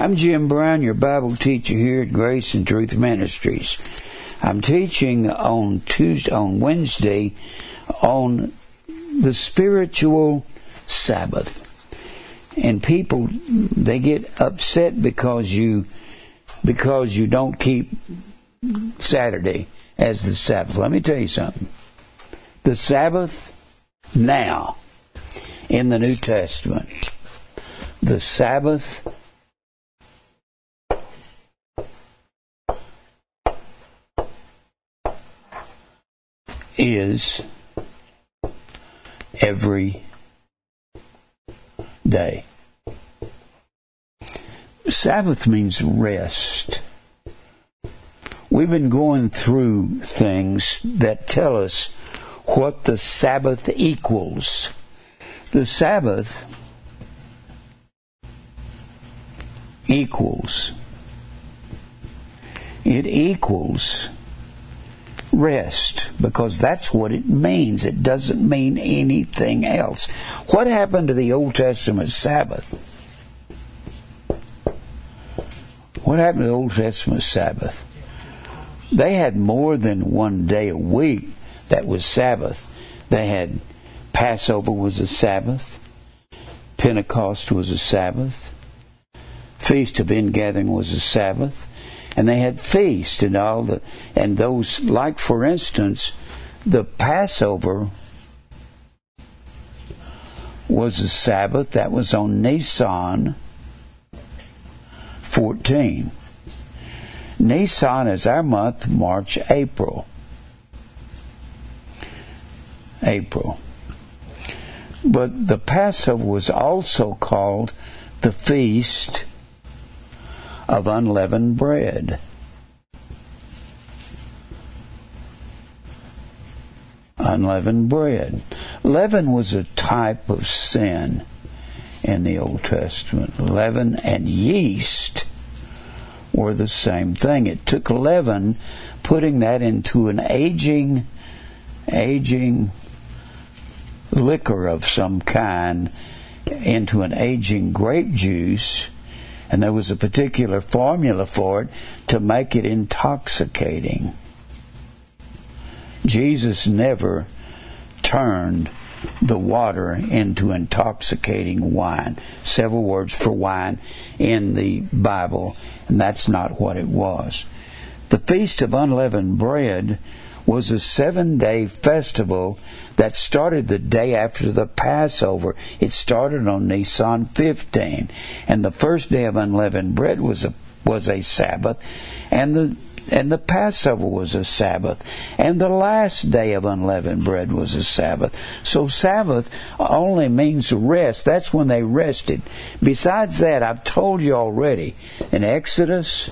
I'm Jim Brown, your Bible teacher here at Grace and Truth Ministries. I'm teaching on Tuesday, on Wednesday, on the spiritual Sabbath. And people, they get upset because you, because you don't keep Saturday as the Sabbath. Let me tell you something. The Sabbath now in the New Testament, the Sabbath is every day. Sabbath means rest. We've been going through things that tell us what the Sabbath equals. The Sabbath equals. It equals rest because that's what it means. It doesn't mean anything else. What happened to the Old Testament Sabbath? What happened to the Old Testament Sabbath? They had more than one day a week that was Sabbath. They had Passover was a Sabbath, Pentecost was a Sabbath, Feast of Ingathering was a Sabbath, and they had feasts and all the and those like for instance the passover was a sabbath that was on nisan 14 nisan is our month march april. April. But the passover was also called the feast of unleavened bread. Unleavened bread. Leaven was a type of sin in the Old Testament. Leaven and yeast were the same thing. It took leaven, putting that into an aging, aging liquor of some kind, into an aging grape juice, and there was a particular formula for it to make it intoxicating. Jesus never turned the water into intoxicating wine. Several words for wine in the Bible, and that's not what it was. The Feast of Unleavened Bread was a seven day festival that started the day after the Passover. It started on Nisan 15, and the first day of unleavened bread was a was a Sabbath, and the and the Passover was a Sabbath, and the last day of unleavened bread was a Sabbath. So Sabbath only means rest. That's when they rested. Besides that, I've told you already in Exodus,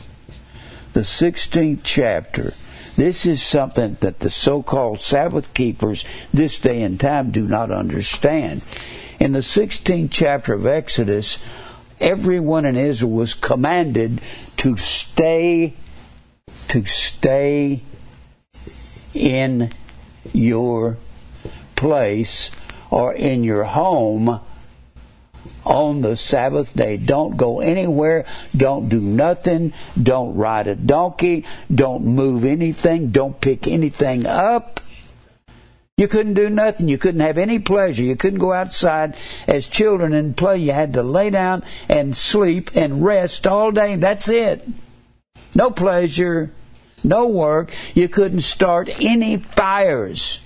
the 16th chapter, this is something that the so called Sabbath keepers this day and time do not understand. In the 16th chapter of Exodus, everyone in Israel was commanded to stay to stay in your place or in your home on the Sabbath day. Don't go anywhere. Don't do nothing. Don't ride a donkey. Don't move anything. Don't pick anything up. You couldn't do nothing. You couldn't have any pleasure. You couldn't go outside as children and play. You had to lay down and sleep and rest all day. That's it. No pleasure. No work. You couldn't start any fires.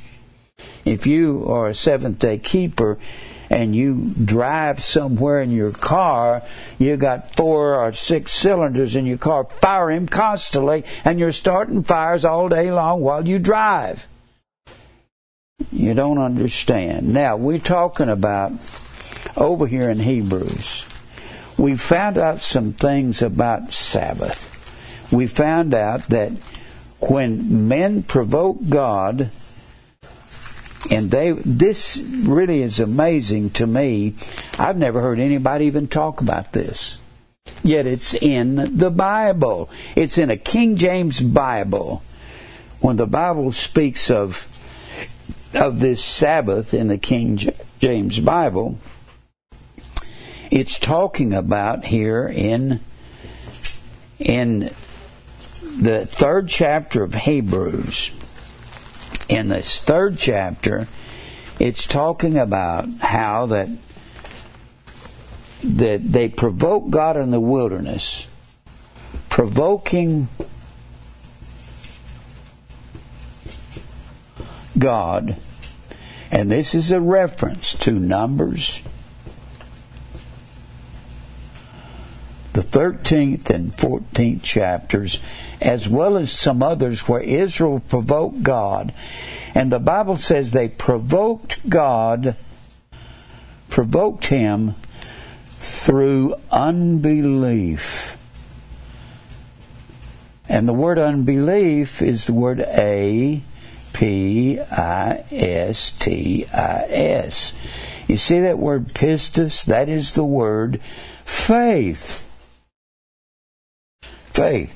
If you are a seventh day keeper, and you drive somewhere in your car, you got four or six cylinders in your car, fire him constantly, and you're starting fires all day long while you drive. You don't understand. Now, we're talking about over here in Hebrews. We found out some things about Sabbath. We found out that when men provoke God, and they this really is amazing to me. I've never heard anybody even talk about this. Yet it's in the Bible. It's in a King James Bible. When the Bible speaks of of this Sabbath in the King James Bible, it's talking about here in in the third chapter of Hebrews, in this third chapter, it's talking about how that that they provoke God in the wilderness, provoking God, and this is a reference to Numbers, the 13th and 14th chapters, as well as some others where Israel provoked God. And the Bible says they provoked God, provoked Him through unbelief. And the word unbelief is the word A P I S T I S. You see that word pistis? That is the word faith. Faith.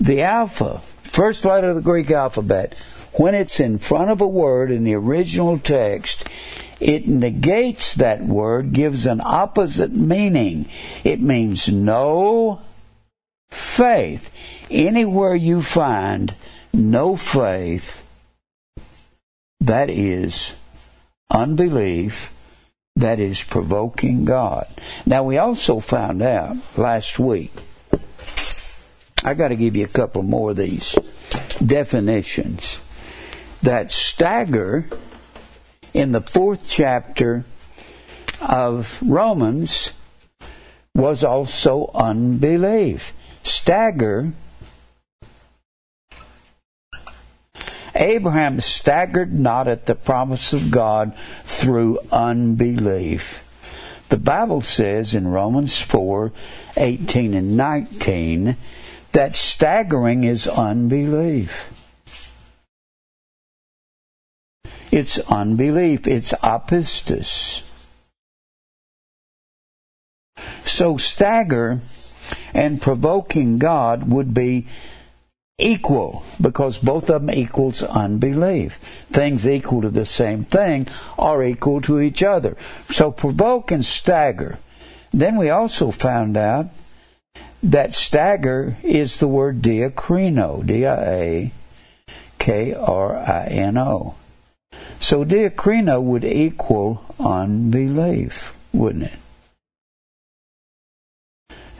The alpha, first letter of the Greek alphabet, when it's in front of a word in the original text, it negates that word, gives an opposite meaning. It means no faith. Anywhere you find no faith, that is unbelief, that is provoking God. Now, we also found out last week, I got to give you a couple more of these definitions, that stagger in the fourth chapter of Romans was also unbelief. Stagger Abraham staggered not at the promise of God through unbelief. The Bible says in Romans 4 18 and 19 that staggering is unbelief. It's unbelief. It's apistus. So stagger and provoking God would be equal because both of them equals unbelief. Things equal to the same thing are equal to each other. So provoke and stagger. Then we also found out that stagger is the word diakrino, D-I-A-K-R-I-N-O. So diakrino would equal unbelief, wouldn't it?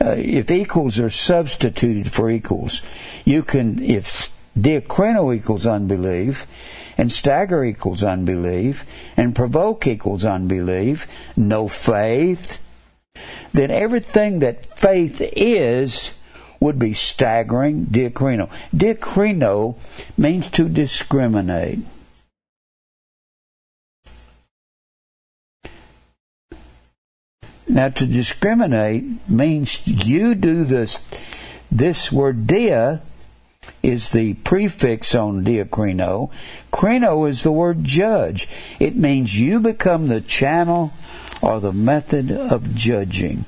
uh, if equals are substituted for equals, you can, if diakrino equals unbelief, and stagger equals unbelief, and provoke equals unbelief, no faith, then everything that faith is would be staggering diakrino. Diakrino means to discriminate. Now, to discriminate means you do this. This word dia is the prefix on diakrino. Krino is the word judge. It means you become the channel or the method of judging.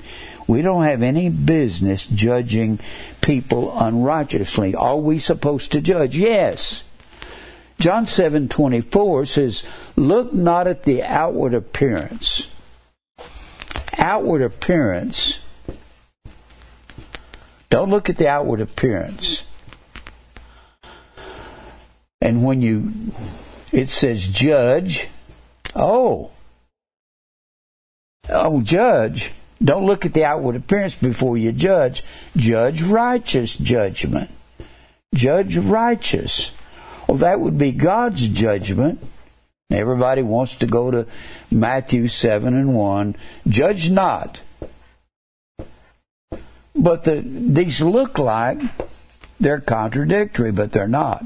We don't have any business judging people unrighteously. Are we supposed to judge? Yes. John 7:24 says, "Look not at the outward appearance." outward appearance, don't look at the outward appearance. And when you, it says judge, oh, oh, judge. Don't look at the outward appearance before you judge. Judge righteous judgment. Judge righteous. Well, that would be God's judgment Everybody wants to go to Matthew 7 and 1. Judge not. But the, these look like they're contradictory, but they're not.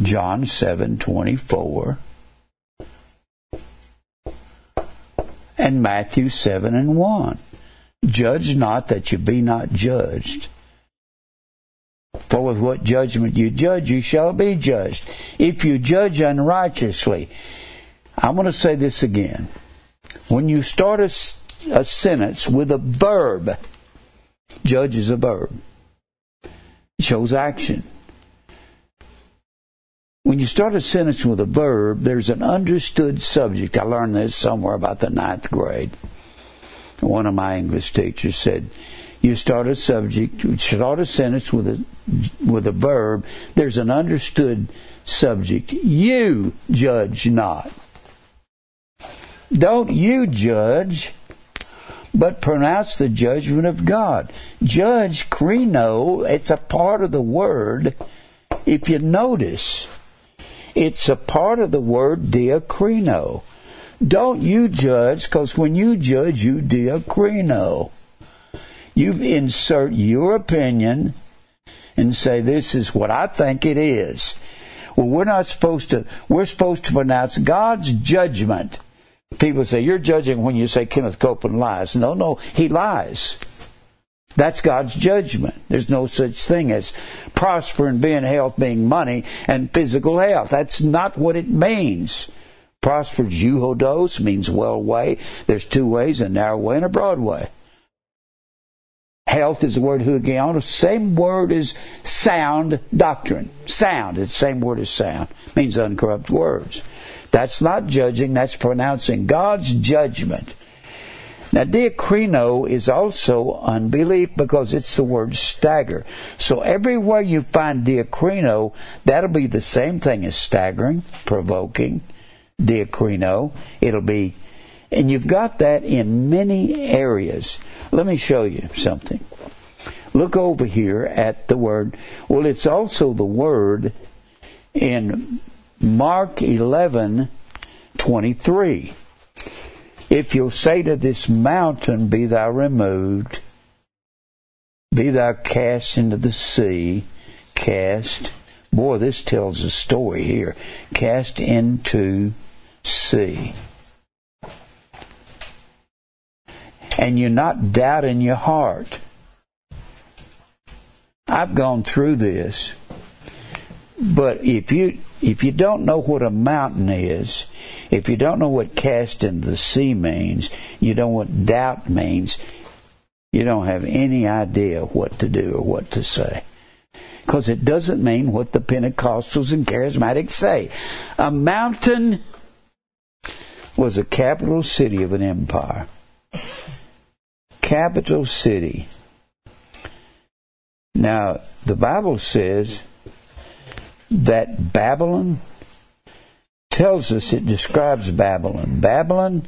John 7 24 and Matthew 7 and 1. Judge not that you be not judged. For with what judgment you judge, you shall be judged. If you judge unrighteously, I'm going to say this again. When you start a, a sentence with a verb, judge is a verb. It shows action. When you start a sentence with a verb, there's an understood subject. I learned this somewhere about the ninth grade. One of my English teachers said, You start a subject, you start a sentence with a with a verb. There's an understood subject. You judge not. Don't you judge, but pronounce the judgment of God. Judge, krino, it's a part of the word. If you notice, it's a part of the word diakrino. Don't you judge, because when you judge, you diakrino. You insert your opinion and say, this is what I think it is. Well, we're not supposed to, we're supposed to pronounce God's judgment. People say, you're judging when you say Kenneth Copeland lies. No, no, he lies. That's God's judgment. There's no such thing as prosper and being health being money and physical health. That's not what it means. Prosper juhodos means well way. There's two ways, a narrow way and a broad way. Health is the word hugion. Same word as sound doctrine. Sound. It's the same word as sound. It means uncorrupt words. That's not judging, that's pronouncing God's judgment. Now, diakrino is also unbelief because it's the word stagger. So everywhere you find diakrino, that'll be the same thing as staggering, provoking, diakrino. It'll be, and you've got that in many areas. Let me show you something. Look over here at the word. Well, it's also the word in Mark 11 23. If you'll say to this mountain, Be thou removed, be thou cast into the sea, cast. Boy, this tells a story here. Cast into sea. And you're not doubting your heart. I've gone through this. But if you if you don't know what a mountain is, if you don't know what cast into the sea means, you don't know what doubt means, you don't have any idea what to do or what to say. Because it doesn't mean what the Pentecostals and Charismatics say. A mountain was a capital city of an empire. Capital city. Now, the Bible says that Babylon tells us it describes Babylon. Babylon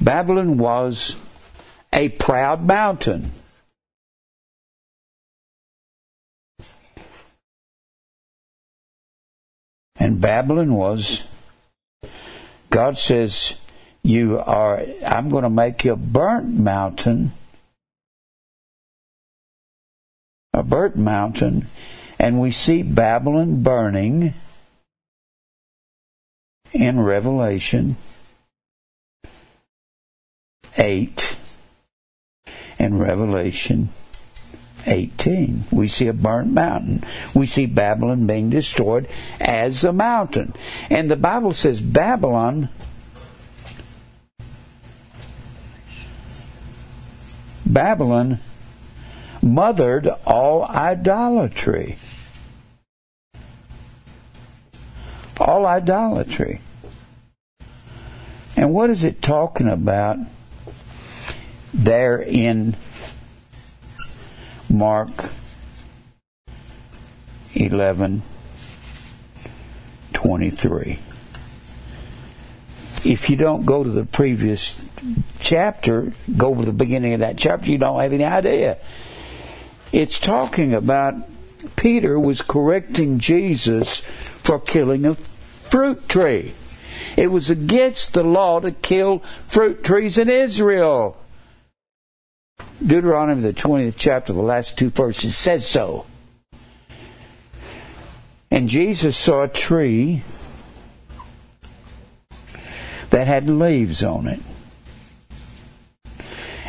Babylon was a proud mountain. And Babylon was God says you are I'm going to make you a burnt mountain a burnt mountain and we see Babylon burning in Revelation 8 and Revelation 18. We see a burnt mountain. We see Babylon being destroyed as a mountain. And the Bible says Babylon Babylon mothered all idolatry. All idolatry. And what is it talking about there in Mark 11 23? If you don't go to the previous chapter, go to the beginning of that chapter, you don't have any idea. It's talking about Peter was correcting Jesus for killing a fruit tree. It was against the law to kill fruit trees in Israel. Deuteronomy, the 20th chapter, the last two verses says so. And Jesus saw a tree that had leaves on it.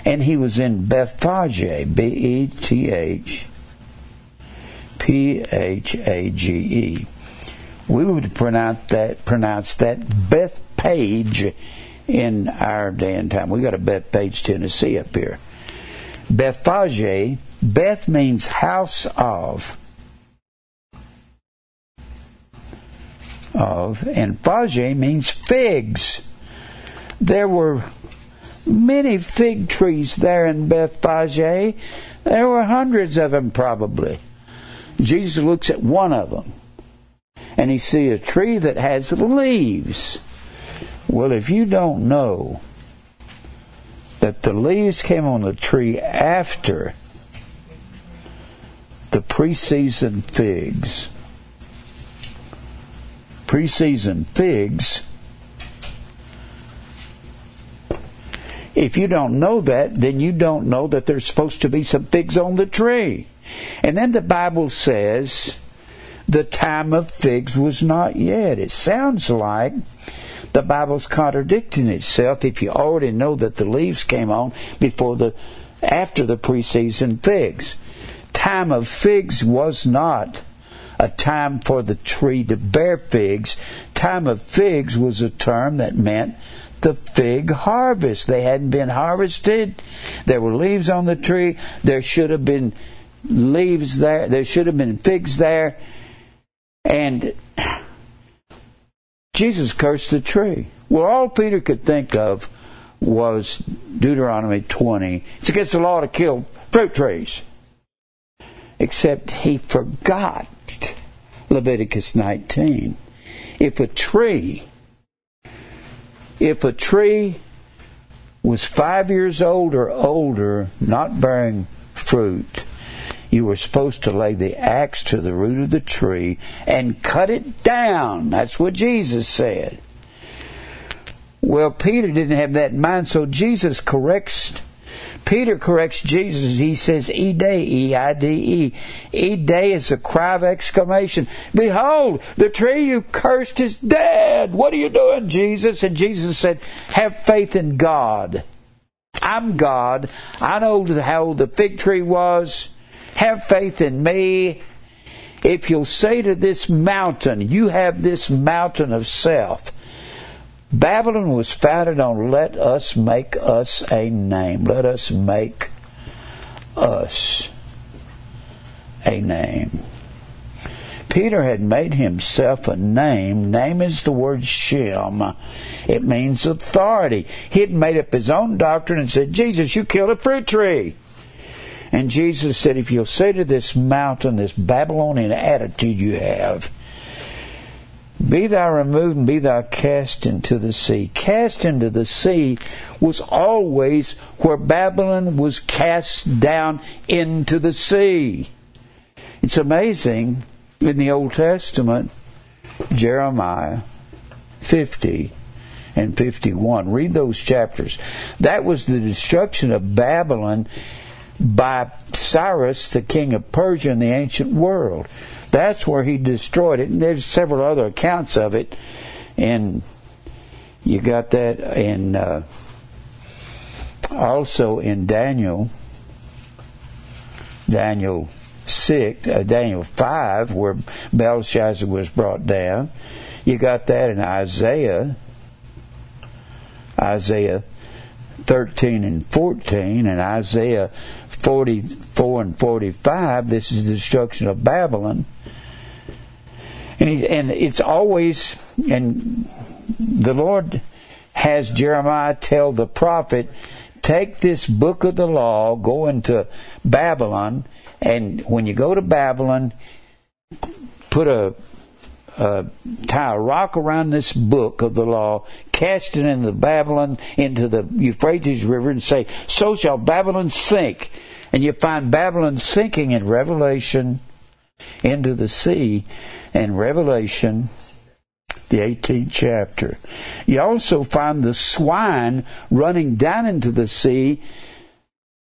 And he was in Bethphage, B E T H P H A G E we would pronounce that pronounce that Bethpage in our day and time. We got a Bethpage, Tennessee up here. Bethphage, Beth means house of. Of and phage means figs. There were many fig trees there in Bethphage. There were hundreds of them probably. Jesus looks at one of them and he see a tree that has leaves. Well, if you don't know that the leaves came on the tree after the preseason figs, preseason figs If you don't know that, then you don't know that there's supposed to be some figs on the tree. And then the Bible says the time of figs was not yet. It sounds like the Bible's contradicting itself if you already know that the leaves came on before the after the preseason figs. Time of figs was not a time for the tree to bear figs. Time of figs was a term that meant the fig harvest. They hadn't been harvested. There were leaves on the tree. There should have been leaves there. There should have been figs there. And Jesus cursed the tree. Well, all Peter could think of was Deuteronomy 20. It's against the law to kill fruit trees. Except he forgot Leviticus 19. If a tree if a tree was five years old or older, not bearing fruit, you were supposed to lay the axe to the root of the tree and cut it down. That's what Jesus said. Well, Peter didn't have that in mind, so Jesus corrects Peter corrects Jesus. He says, Ide, E-I-D-E. Ide is a cry of exclamation. Behold, the tree you cursed is dead. What are you doing, Jesus? And Jesus said, have faith in God. I'm God. I know how old the fig tree was. Have faith in me. If you'll say to this mountain, you have this mountain of self, Babylon was founded on let us make us a name. Let us make us a name. Peter had made himself a name. Name is the word Shem. It means authority. He had made up his own doctrine and said, Jesus, you killed a fruit tree. And Jesus said, if you'll say to this mountain, this Babylonian attitude you have, be thou removed and be thou cast into the sea. Cast into the sea was always where Babylon was cast down into the sea. It's amazing in the Old Testament, Jeremiah 50 and 51. Read those chapters. That was the destruction of Babylon by Cyrus, the king of Persia in the ancient world. That's where he destroyed it. And there's several other accounts of it. And you got that in uh, also in Daniel, Daniel six, uh, Daniel five, where Belshazzar was brought down. You got that in Isaiah, Isaiah thirteen and fourteen, and Isaiah forty four and forty five. This is the destruction of Babylon. And, he, and it's always, and the Lord has Jeremiah tell the prophet, take this book of the law, go into Babylon, and when you go to Babylon, put a, a tie a rock around this book of the law, cast it into Babylon, into the Euphrates River, and say, "So shall Babylon sink." And you find Babylon sinking in Revelation into the sea and Revelation, the 18th chapter. You also find the swine running down into the sea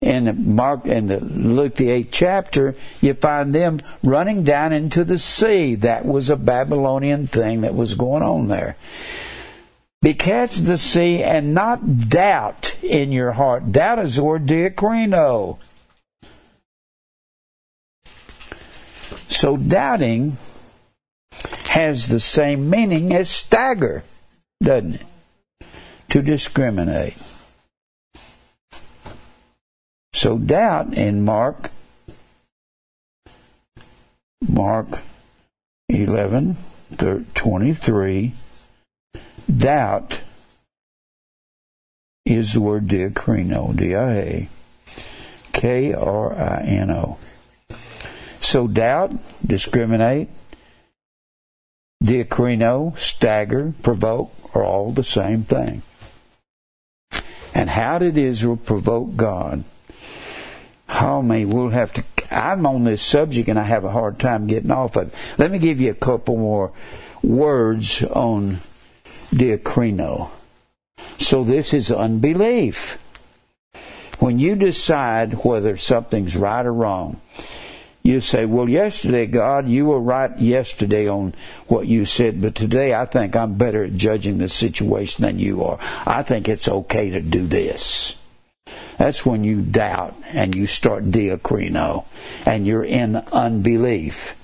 in Mark and the Luke the eighth chapter, you find them running down into the sea. That was a Babylonian thing that was going on there. Be cast the sea and not doubt in your heart. Doubt is the word diakrino. So doubting has the same meaning as stagger, doesn't it? To discriminate. So doubt in Mark Mark 11 23 doubt is the word diakrino, D-I-A, K-R-I-N-O. So doubt, discriminate, diakrino, stagger, provoke, are all the same thing. And how did Israel provoke God? Oh, How many we'll have to I'm on this subject and I have a hard time getting off of it. Let me give you a couple more words on diakrino. So this is unbelief. When you decide whether something's right or wrong, you say, Well, yesterday, God, you were right yesterday on what you said, but today I think I'm better at judging the situation than you are. I think it's okay to do this. That's when you doubt and you start diakrino and you're in unbelief.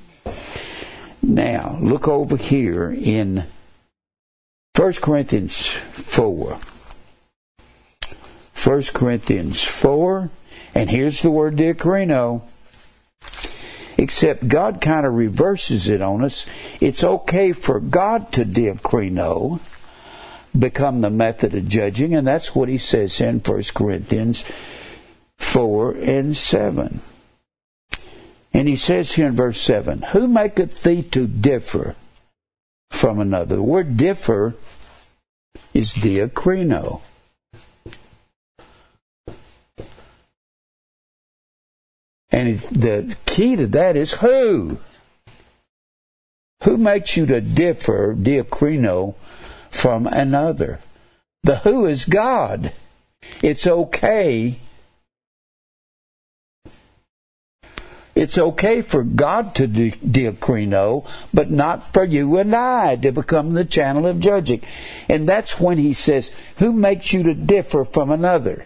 Now, look over here in 1 Corinthians 4. 1 Corinthians 4, and here's the word diakrino. Except God kind of reverses it on us. It's okay for God to diakrino, become the method of judging, and that's what he says in 1 Corinthians 4 and 7. And he says here in verse 7 Who maketh thee to differ from another? The word differ is diakrino. And the key to that is who? Who makes you to differ, diakrino, from another? The who is God. It's okay It's okay for God to do diakrino, but not for you and I to become the channel of judging. And that's when he says, Who makes you to differ from another?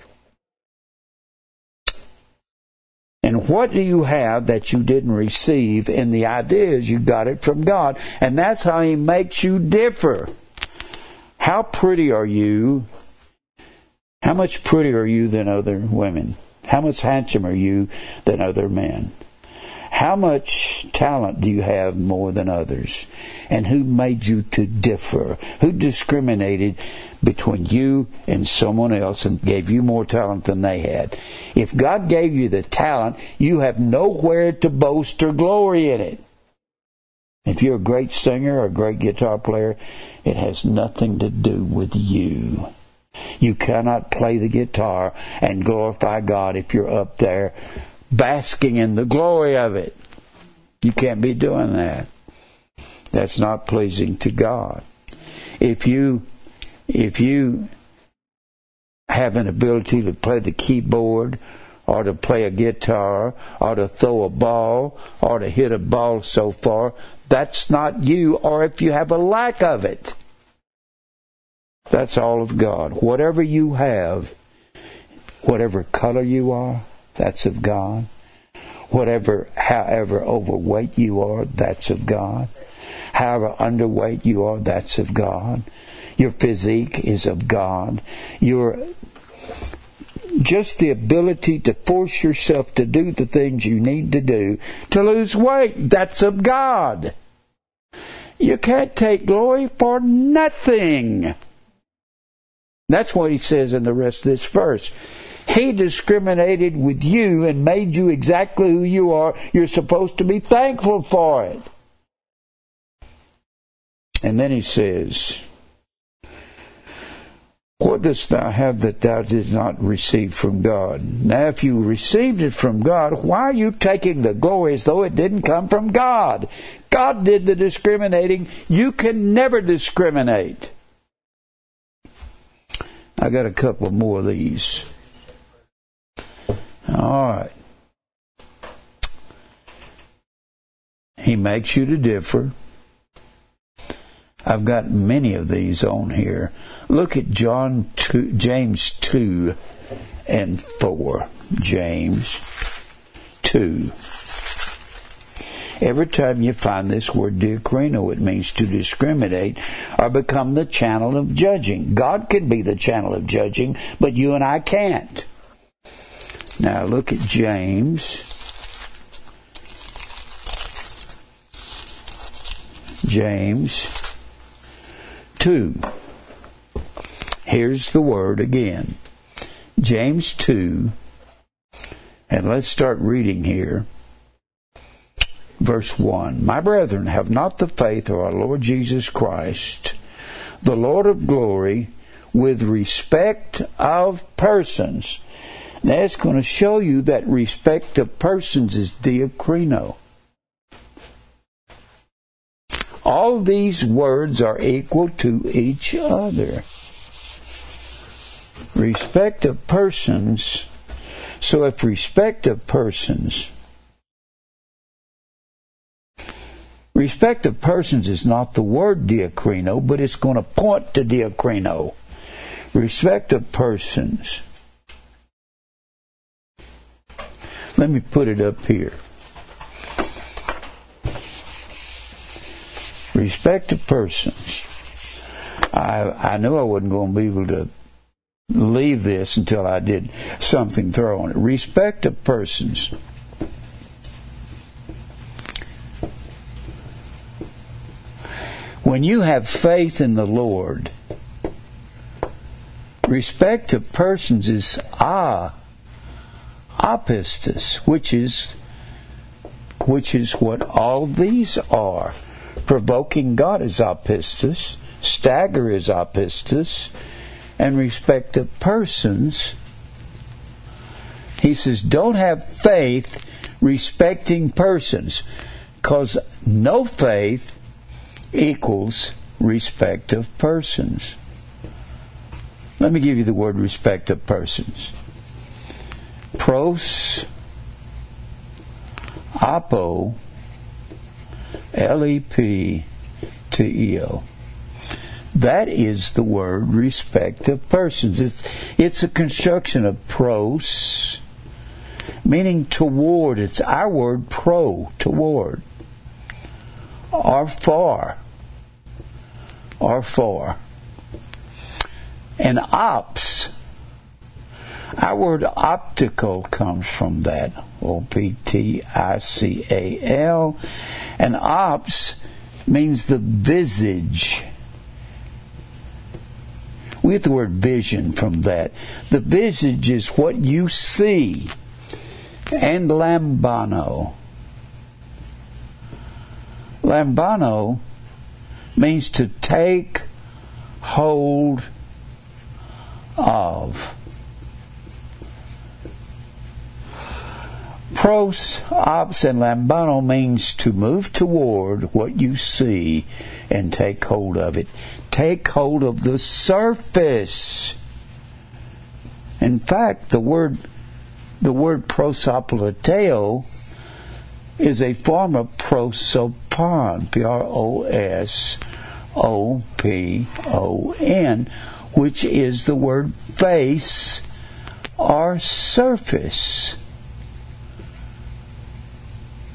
And what do you have that you didn't receive? And the idea is you got it from God. And that's how he makes you differ. How pretty are you? How much prettier are you than other women? How much handsomer are you than other men? How much talent do you have more than others? And who made you to differ? Who discriminated between you and someone else and gave you more talent than they had? If God gave you the talent, you have nowhere to boast or glory in it. If you're a great singer or a great guitar player, it has nothing to do with you. You cannot play the guitar and glorify God if you're up there basking in the glory of it. You can't be doing that. That's not pleasing to God. If you if you have an ability to play the keyboard or to play a guitar or to throw a ball or to hit a ball so far, that's not you, or if you have a lack of it. That's all of God. Whatever you have, whatever color you are, that's of God. Whatever, however overweight you are, that's of God. However underweight you are, that's of God. Your physique is of God. Your just the ability to force yourself to do the things you need to do to lose weight, that's of God. You can't take glory for nothing. That's what he says in the rest of this verse. He discriminated with you and made you exactly who you are. You're supposed to be thankful for it. And then he says, What dost thou have that thou didst not receive from God? Now, if you received it from God, why are you taking the glory as though it didn't come from God? God did the discriminating. You can never discriminate. I got a couple more of these. All right. He makes you to differ. I've got many of these on here. Look at John 2, James 2 and 4. James 2. Every time you find this word diakrino, it means to discriminate or become the channel of judging. God can be the channel of judging, but you and I can't. Now look at James. James 2. Here's the word again James 2, and let's start reading here. Verse 1 My brethren, have not the faith of our Lord Jesus Christ, the Lord of glory, with respect of persons. Now it's going to show you that respect of persons is diakrino. All these words are equal to each other. Respect of persons. So if respect of persons, respect of persons is not the word diakrino, but it's going to point to diakrino. Respect of persons. Let me put it up here. Respect of persons. I I knew I wasn't going to be able to leave this until I did something thorough on it. Respect of persons. When you have faith in the Lord, respect of persons is ah apistus, which is which is what all these are. Provoking God is apistus, stagger is apistus, and respect of persons. He says, don't have faith respecting persons, because no faith equals respect of persons. Let me give you the word respect of persons. Pros, apo, L E P T E O. That is the word respect of persons. It's, it's a construction of pros, meaning toward. It's our word pro, toward, or for, or for. And ops, our word optical comes from that. O P T I C A L. And ops means the visage. We get the word vision from that. The visage is what you see. And lambano. Lambano means to take hold of. Pros, ops, and lambano means to move toward what you see and take hold of it. Take hold of the surface. In fact, the word the word prosopolepteo is a form of prosopon, P R O S O P O N, which is the word face or surface.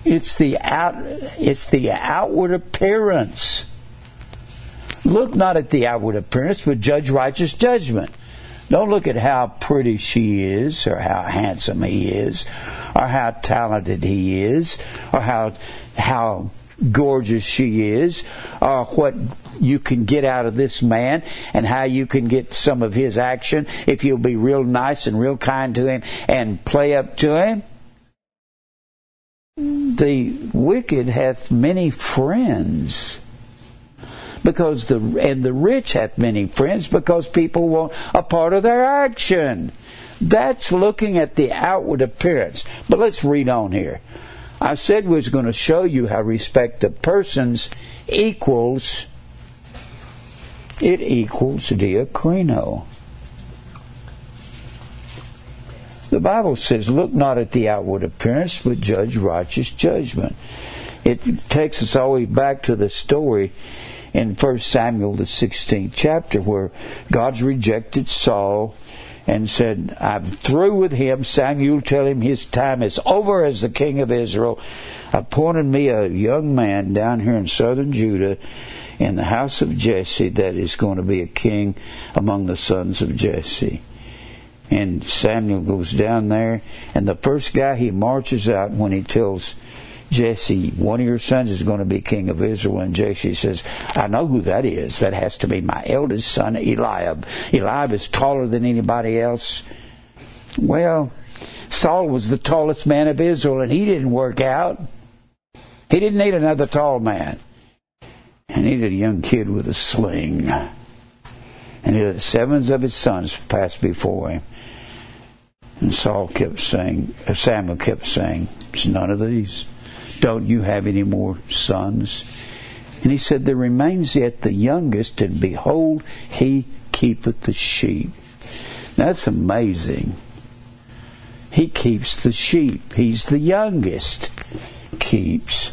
It's the out it's the outward appearance. Look not at the outward appearance, but judge righteous judgment. Don't look at how pretty she is, or how handsome he is, or how talented he is, or how how gorgeous she is, or what you can get out of this man, and how you can get some of his action if you'll be real nice and real kind to him and play up to him. The wicked hath many friends because the and the rich hath many friends because people want a part of their action. That's looking at the outward appearance. But let's read on here. I said we was going to show you how respect of persons equals it equals diakrino. The Bible says, Look not at the outward appearance, but judge righteous judgment. It takes us all the way back to the story in 1 Samuel, the 16th chapter, where God's rejected Saul and said, I'm through with him. Samuel tell him his time is over as the king of Israel. Appointed me a young man down here in southern Judah in the house of Jesse that is going to be a king among the sons of Jesse. And Samuel goes down there, and the first guy he marches out when he tells Jesse, one of your sons is going to be king of Israel. And Jesse says, I know who that is. That has to be my eldest son, Eliab. Eliab is taller than anybody else. Well, Saul was the tallest man of Israel, and he didn't work out. He didn't need another tall man. He needed a young kid with a sling. And he let sevens of his sons pass before him. And Saul kept saying, uh, Samuel kept saying, It's none of these. Don't you have any more sons? And he said, There remains yet the youngest, and behold, he keepeth the sheep. Now, That's amazing. He keeps the sheep. He's the youngest. Keeps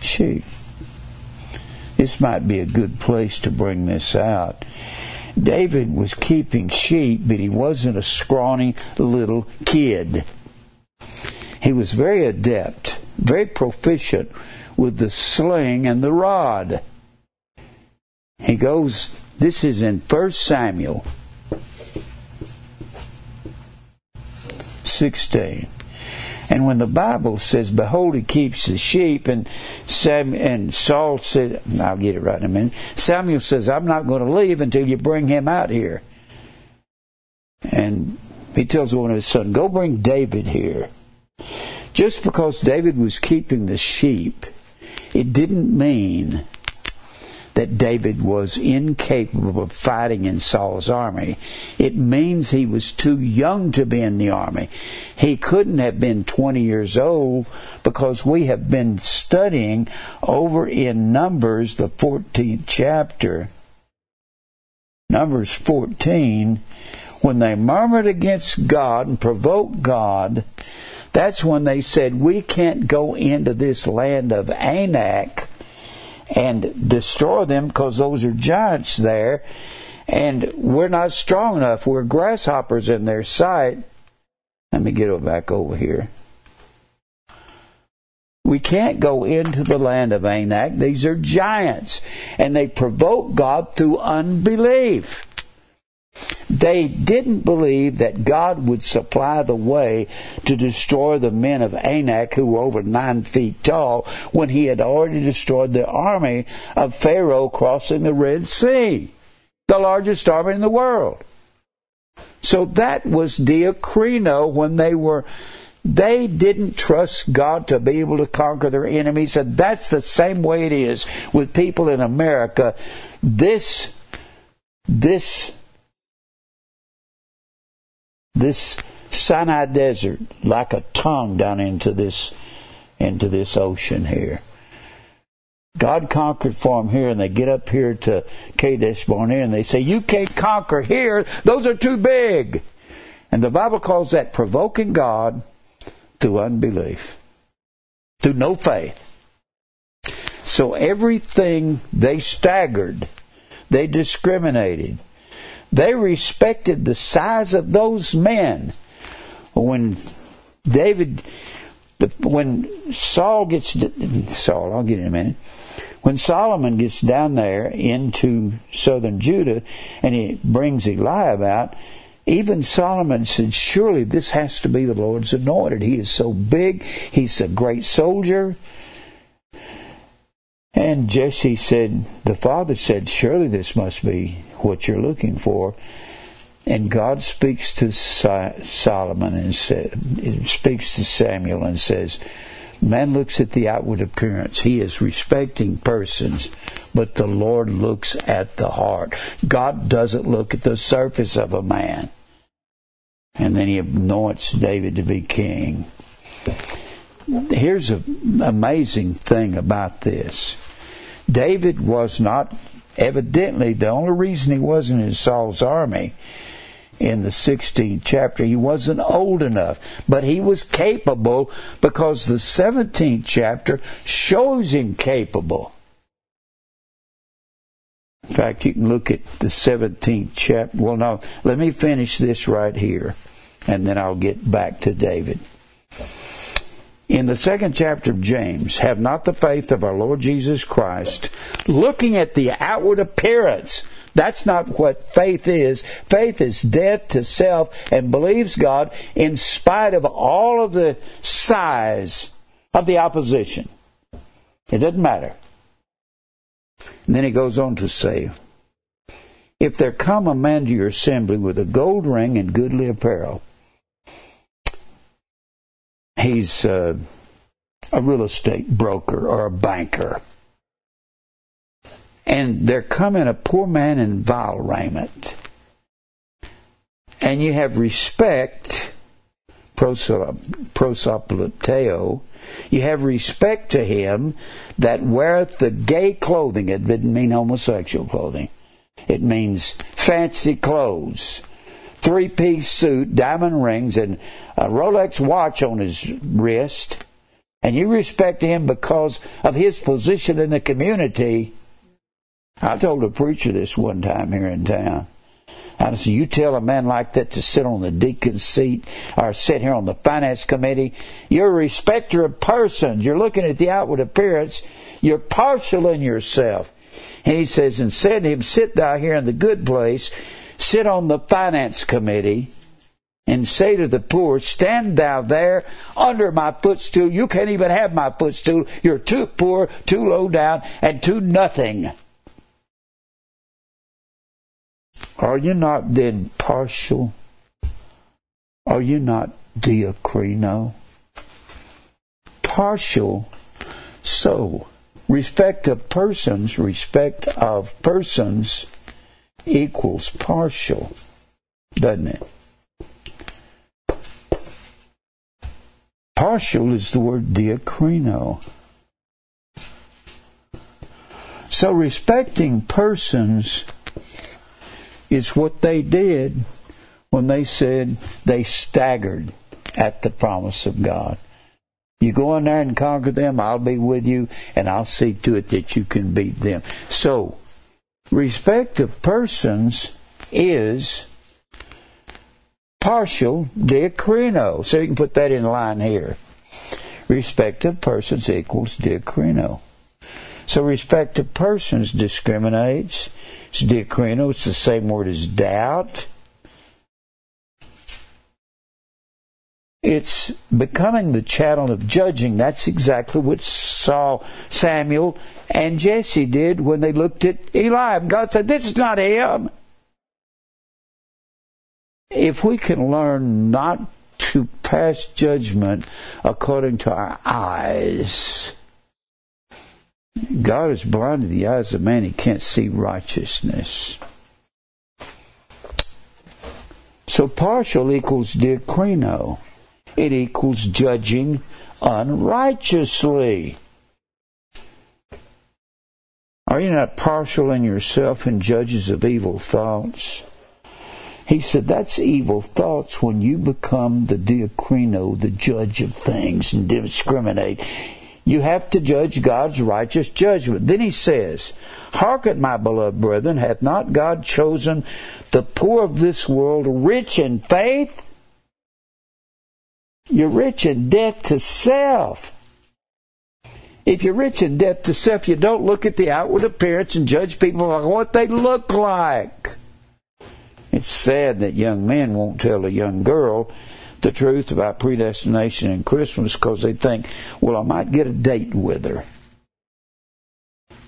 sheep. This might be a good place to bring this out. David was keeping sheep, but he wasn't a scrawny little kid. He was very adept, very proficient with the sling and the rod. He goes, this is in 1 Samuel 16. And when the Bible says, "Behold, he keeps the sheep," and Sam and Saul said, "I'll get it right in a minute." Samuel says, "I'm not going to leave until you bring him out here." And he tells one of his sons, "Go bring David here." Just because David was keeping the sheep, it didn't mean that David was incapable of fighting in Saul's army. It means he was too young to be in the army. He couldn't have been 20 years old because we have been studying over in Numbers, the 14th chapter. Numbers 14, when they murmured against God and provoked God, that's when they said, We can't go into this land of Anak and destroy them because those are giants there, and we're not strong enough. We're grasshoppers in their sight. Let me get back over here. We can't go into the land of Anak. These are giants, and they provoke God through unbelief. They didn't believe that God would supply the way to destroy the men of Anak who were over nine feet tall when he had already destroyed the army of Pharaoh crossing the Red Sea, the largest army in the world. So that was diakrino when they were they didn't trust God to be able to conquer their enemies, and that's the same way it is with people in America. This this this Sinai desert like a tongue down into this into this ocean here. God conquered for them here, and they get up here to Kadesh Barnea, and they say, "You can't conquer here; those are too big." And the Bible calls that provoking God through unbelief, through no faith. So everything they staggered, they discriminated, they respected the size of those men. When David, when Saul gets, Saul, I'll get in a minute. When Solomon gets down there into southern Judah and he brings Eliab out, even Solomon said, Surely this has to be the Lord's anointed. He is so big, he's a great soldier. And Jesse said, The father said, Surely this must be what you're looking for. And God speaks to Solomon and says, speaks to Samuel and says, Man looks at the outward appearance. He is respecting persons, but the Lord looks at the heart. God doesn't look at the surface of a man. And then he anoints David to be king. Here's an amazing thing about this. David was not Evidently, the only reason he wasn't in Saul's army in the 16th chapter, he wasn't old enough. But he was capable because the 17th chapter shows him capable. In fact, you can look at the 17th chapter. Well, no, let me finish this right here, and then I'll get back to David in the second chapter of James, have not the faith of our Lord Jesus Christ, looking at the outward appearance. That's not what faith is. Faith is death to self and believes God in spite of all of the size of the opposition. It doesn't matter. And then he goes on to say, if there come a man to your assembly with a gold ring and goodly apparel, he's uh, a real estate broker or a banker. And there come in a poor man in vile raiment. And you have respect, prosopolepteo, you have respect to him that weareth the gay clothing. It didn't mean homosexual clothing. It means fancy clothes. Three piece suit, diamond rings, and a Rolex watch on his wrist. And you respect him because of his position in the community. I told a preacher this one time here in town. I said, you tell a man like that to sit on the deacon's seat or sit here on the finance committee. You're a respecter of persons. You're looking at the outward appearance. You're partial in yourself. And he says, and said to him, sit thou here in the good place, sit on the finance committee, and say to the poor, stand thou there under my footstool. You can't even have my footstool. You're too poor, too low down, and too nothing. Are you not then partial? Are you not diakrino? Partial. So, respect of persons, respect of persons equals partial, doesn't it? Partial is the word diakrino. So respecting persons is what they did when they said they staggered at the promise of God. You go in there and conquer them, I'll be with you, and I'll see to it that you can beat them. So, respect of persons is partial diakrino. So you can put that in line here. Respect of persons equals diakrino. So respect of persons discriminates it's diakrino. It's the same word as doubt. It's becoming the channel of judging. That's exactly what Saul, Samuel, and Jesse did when they looked at Eli. God said, This is not him. If we can learn not to pass judgment according to our eyes, God has blinded the eyes of man, he can't see righteousness. So partial equals diakrino. It equals judging unrighteously. Are you not partial in yourself and judges of evil thoughts? He said that's evil thoughts when you become the diakrino, the judge of things, and discriminate. You have to judge God's righteous judgment. Then he says, Hearken, my beloved brethren, hath not God chosen the poor of this world rich in faith? You're rich in debt to self. If you're rich in debt to self, you don't look at the outward appearance and judge people by what they look like. It's sad that young men won't tell a young girl the truth about predestination and Christmas because they think, well, I might get a date with her.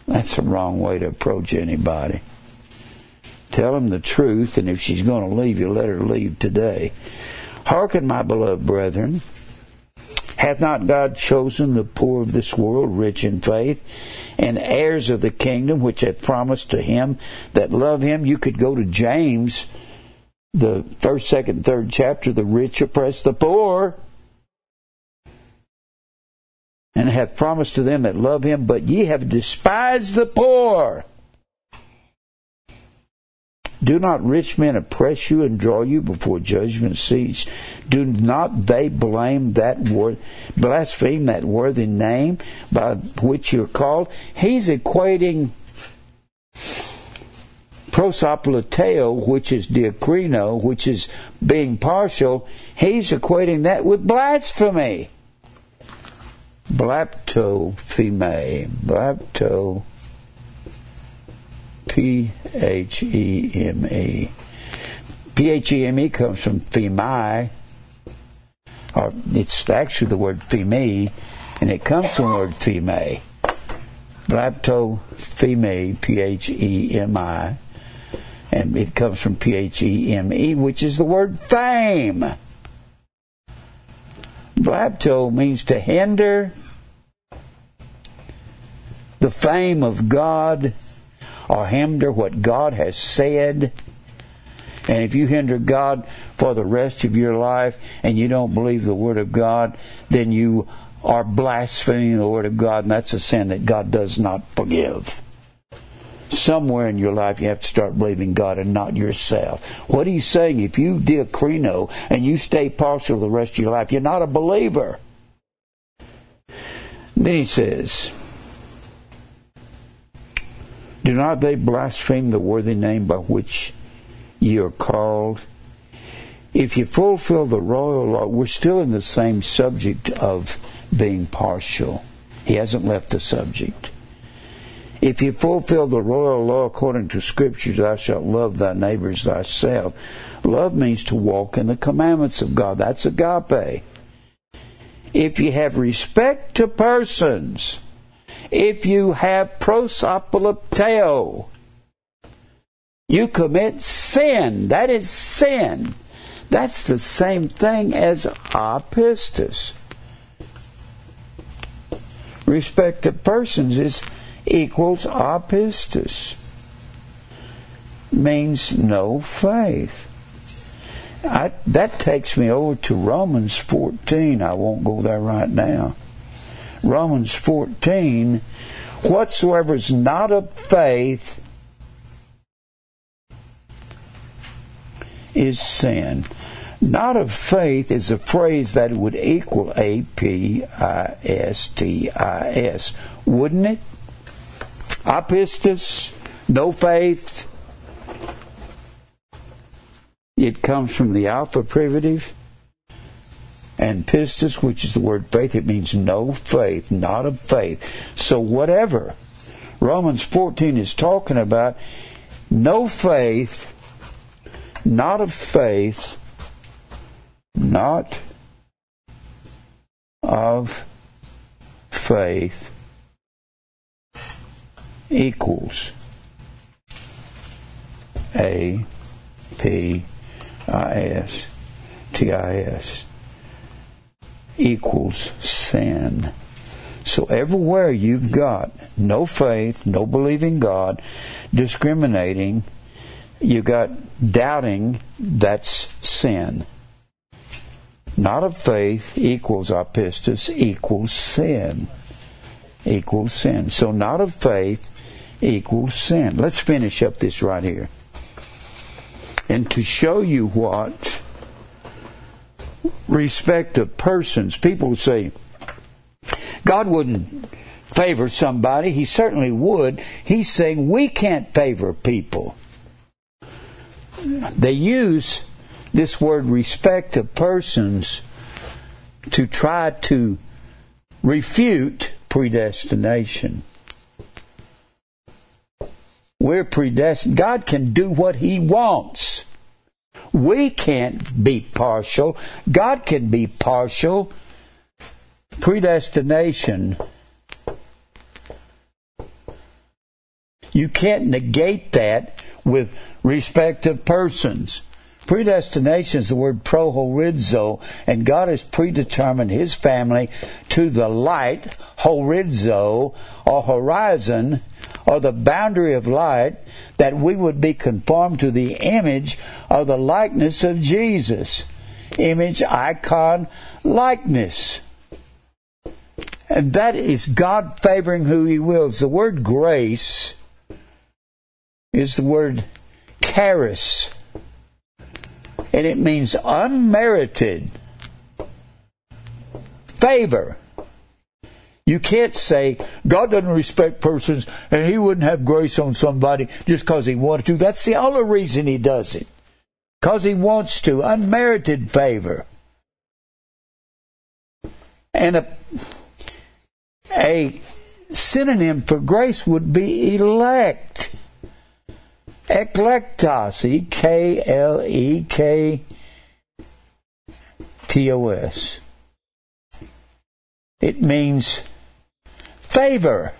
That's the wrong way to approach anybody. Tell them the truth, and if she's going to leave you, let her leave today. Hearken, my beloved brethren. Hath not God chosen the poor of this world, rich in faith, and heirs of the kingdom, which hath promised to him that love him? You could go to James the first, second, third chapter, the rich oppress the poor, and hath promised to them that love him, but ye have despised the poor. Do not rich men oppress you and draw you before judgment seats? Do not they blame that word, blaspheme that worthy name by which you're called? He's equating prosopolepteo, which is diakrino, which is being partial, he's equating that with blasphemy. Blaspheme. Blapto. P H E M E. P H E M E comes from femai, or it's actually the word femi, and it comes from the word feme. Blapto feme, P H E M I And it comes from P H E M E, which is the word fame. Blapto means to hinder the fame of God or hinder what God has said. And if you hinder God for the rest of your life and you don't believe the Word of God, then you are blaspheming the Word of God, and that's a sin that God does not forgive. Somewhere in your life, you have to start believing God and not yourself. What he's saying, if you diakrino and you stay partial the rest of your life, you're not a believer. Then he says, Do not they blaspheme the worthy name by which ye are called? If you fulfill the royal law, we're still in the same subject of being partial. He hasn't left the subject. If you fulfill the royal law according to scriptures, thou shalt love thy neighbors thyself. Love means to walk in the commandments of God. That's agape. If you have respect to persons, if you have prosopolepteo, you commit sin. That is sin. That's the same thing as apistus respect of persons is equals apistus. Means no faith. I, that takes me over to Romans 14. I won't go there right now. Romans 14. Whatsoever is not of faith is sin. Not of faith is a phrase that would equal A P I S T I S, wouldn't it? Apistus, no faith. It comes from the alpha privative. And pistis, which is the word faith, it means no faith, not of faith. So whatever Romans 14 is talking about, no faith, not of faith, not of faith equals A P I S T I S equals sin. So everywhere you've got no faith, no believing God, discriminating, you got doubting, that's sin. Not of faith equals apistus equals sin. Equals sin. So not of faith equals sin. Let's finish up this right here. And to show you what respect of persons, people say, God wouldn't favor somebody. He certainly would. He's saying we can't favor people. They use this word respect of persons to try to refute predestination. We're predestined. God can do what He wants. We can't be partial. God can be partial. Predestination. You can't negate that with respect of persons. Predestination is the word prohorizo, and God has predetermined His family to the light, horizo, or horizon, or the boundary of light, that we would be conformed to the image or the likeness of Jesus. Image, icon, likeness. And that is God favoring who He wills. The word grace is the word charis and it means unmerited favor. You can't say God doesn't respect persons and He wouldn't have grace on somebody just because He wanted to. That's the only reason He does it. Because He wants to. Unmerited favor. And a, a synonym for grace would be elect. Eklektos, E K L E K T O S. It means favor.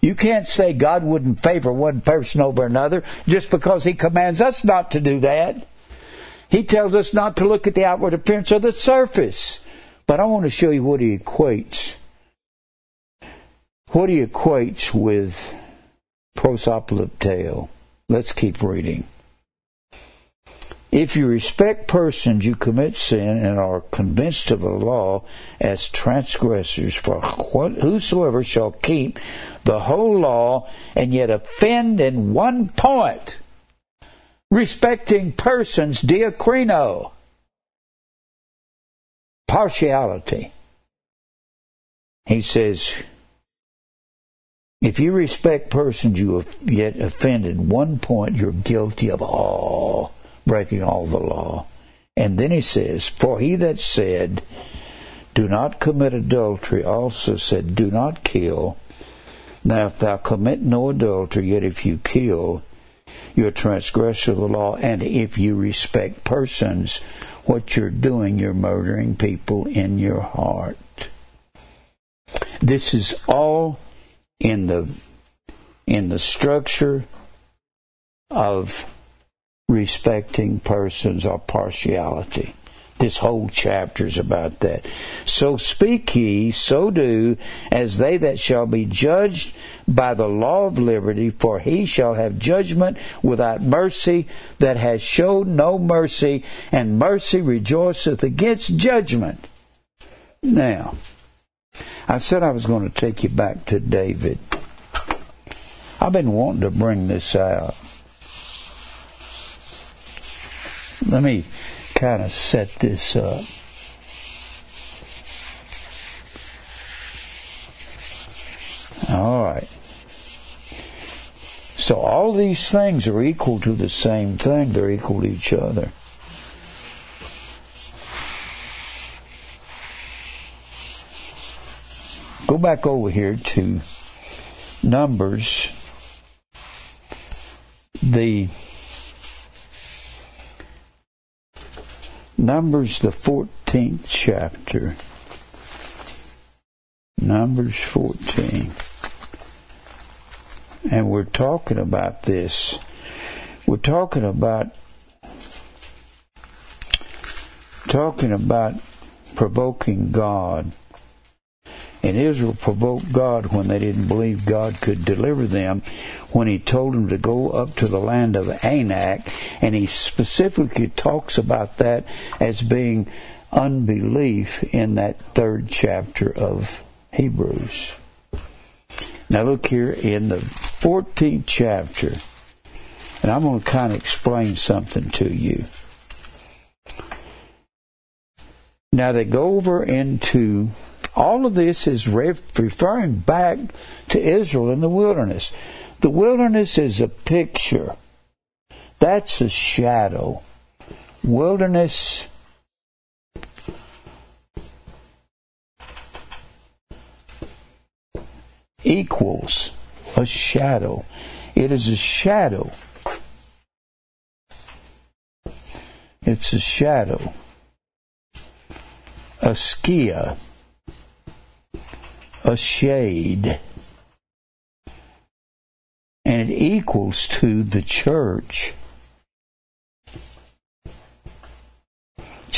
You can't say God wouldn't favor one person over another just because He commands us not to do that. He tells us not to look at the outward appearance or the surface. But I want to show you what He equates. What He equates with prosopolepteo. Let's keep reading. If you respect persons, you commit sin and are convinced of the law as transgressors. For whosoever shall keep the whole law and yet offend in one point, respecting persons, diakrino, partiality. He says, if you respect persons, you have yet offended one point, you're guilty of all breaking all the law. And then he says, For he that said, Do not commit adultery, also said, Do not kill. Now if thou commit no adultery, yet if you kill, you're a transgressor of the law. And if you respect persons, what you're doing, you're murdering people in your heart. This is all in the in the structure of respecting persons or partiality. This whole chapter is about that. So speak ye, so do, as they that shall be judged by the law of liberty, for he shall have judgment without mercy that has showed no mercy, and mercy rejoiceth against judgment. Now, I said I was going to take you back to David. I've been wanting to bring this out. Let me kind of set this up. All right. So all these things are equal to the same thing, they're equal to each other. Go back over here to Numbers, the Numbers, the 14th chapter. Numbers 14. And we're talking about this. We're talking about talking about provoking God. And Israel provoked God when they didn't believe God could deliver them, when He told them to go up to the land of Anak, and He specifically talks about that as being unbelief in that third chapter of Hebrews. Now look here in the 14th chapter, and I'm going to kind of explain something to you. Now they go over into all of this is referring back to Israel in the wilderness. The wilderness is a picture. That's a shadow. Wilderness equals a shadow. It is a shadow. It's a shadow. A skia a shade. And it equals to the church.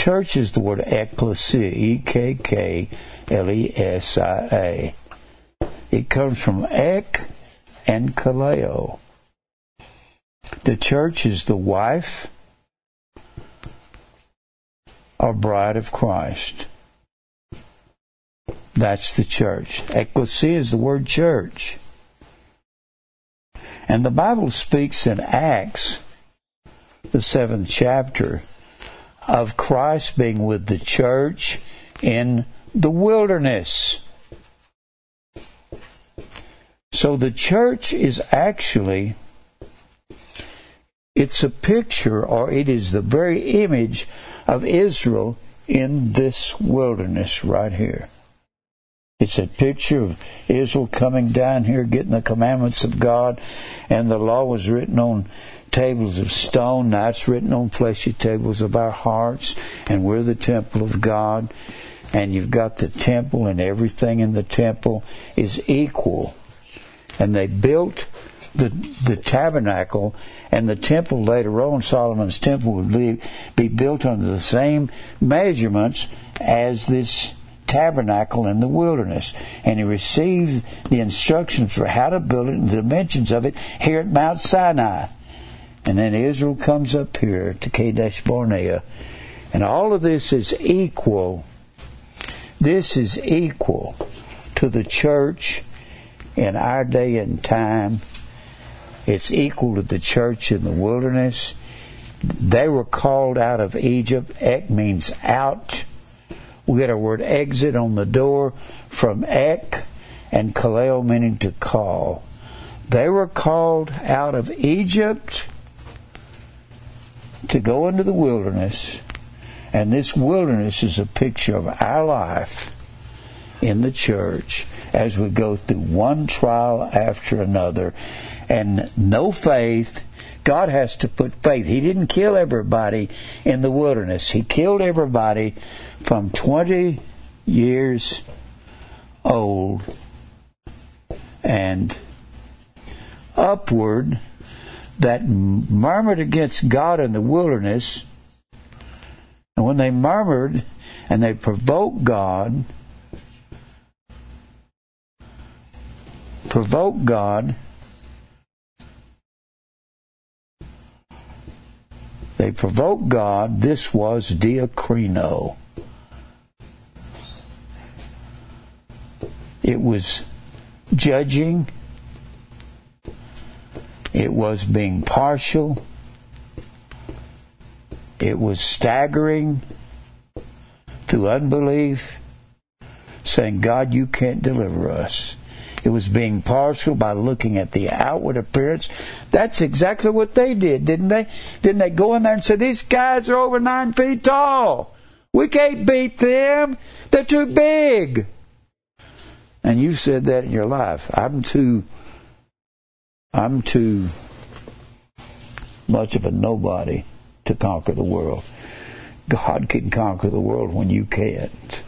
Church is the word ecclesia, E K K L E S I A. It comes from ek and kaleo. The church is the wife or bride of Christ. That's the church. Ecclesia is the word church. And the Bible speaks in Acts, the seventh chapter, of Christ being with the church in the wilderness. So the church is actually it's a picture or it is the very image of Israel in this wilderness right here. It's a picture of Israel coming down here, getting the commandments of God, and the law was written on tables of stone. Now it's written on fleshy tables of our hearts, and we're the temple of God. And you've got the temple, and everything in the temple is equal. and they built the the tabernacle and the temple later on. Solomon's temple would be, be built under the same measurements as this tabernacle in the wilderness. And he received the instructions for how to build it and the dimensions of it here at Mount Sinai. And then Israel comes up here to Kadesh Barnea. And all of this is equal. This is equal to the church in our day and time. It's equal to the church in the wilderness. They were called out of Egypt. Ek means out. We get our word exit on the door from ek and kaleo meaning to call. They were called out of Egypt to go into the wilderness, and this wilderness is a picture of our life in the church as we go through one trial after another and no faith. God has to put faith. He didn't kill everybody in the wilderness. He killed everybody from 20 years old and upward that murmured against God in the wilderness. And when they murmured and they provoked God, provoked God, they provoked God. This was diakrino. It was judging. It was being partial. It was staggering through unbelief, saying, God, you can't deliver us. It was being partial by looking at the outward appearance. That's exactly what they did, didn't they? Didn't they go in there and say, These guys are over nine feet tall. We can't beat them. They're too big. And you've said that in your life. I'm too I'm too much of a nobody to conquer the world. God can conquer the world when you can't.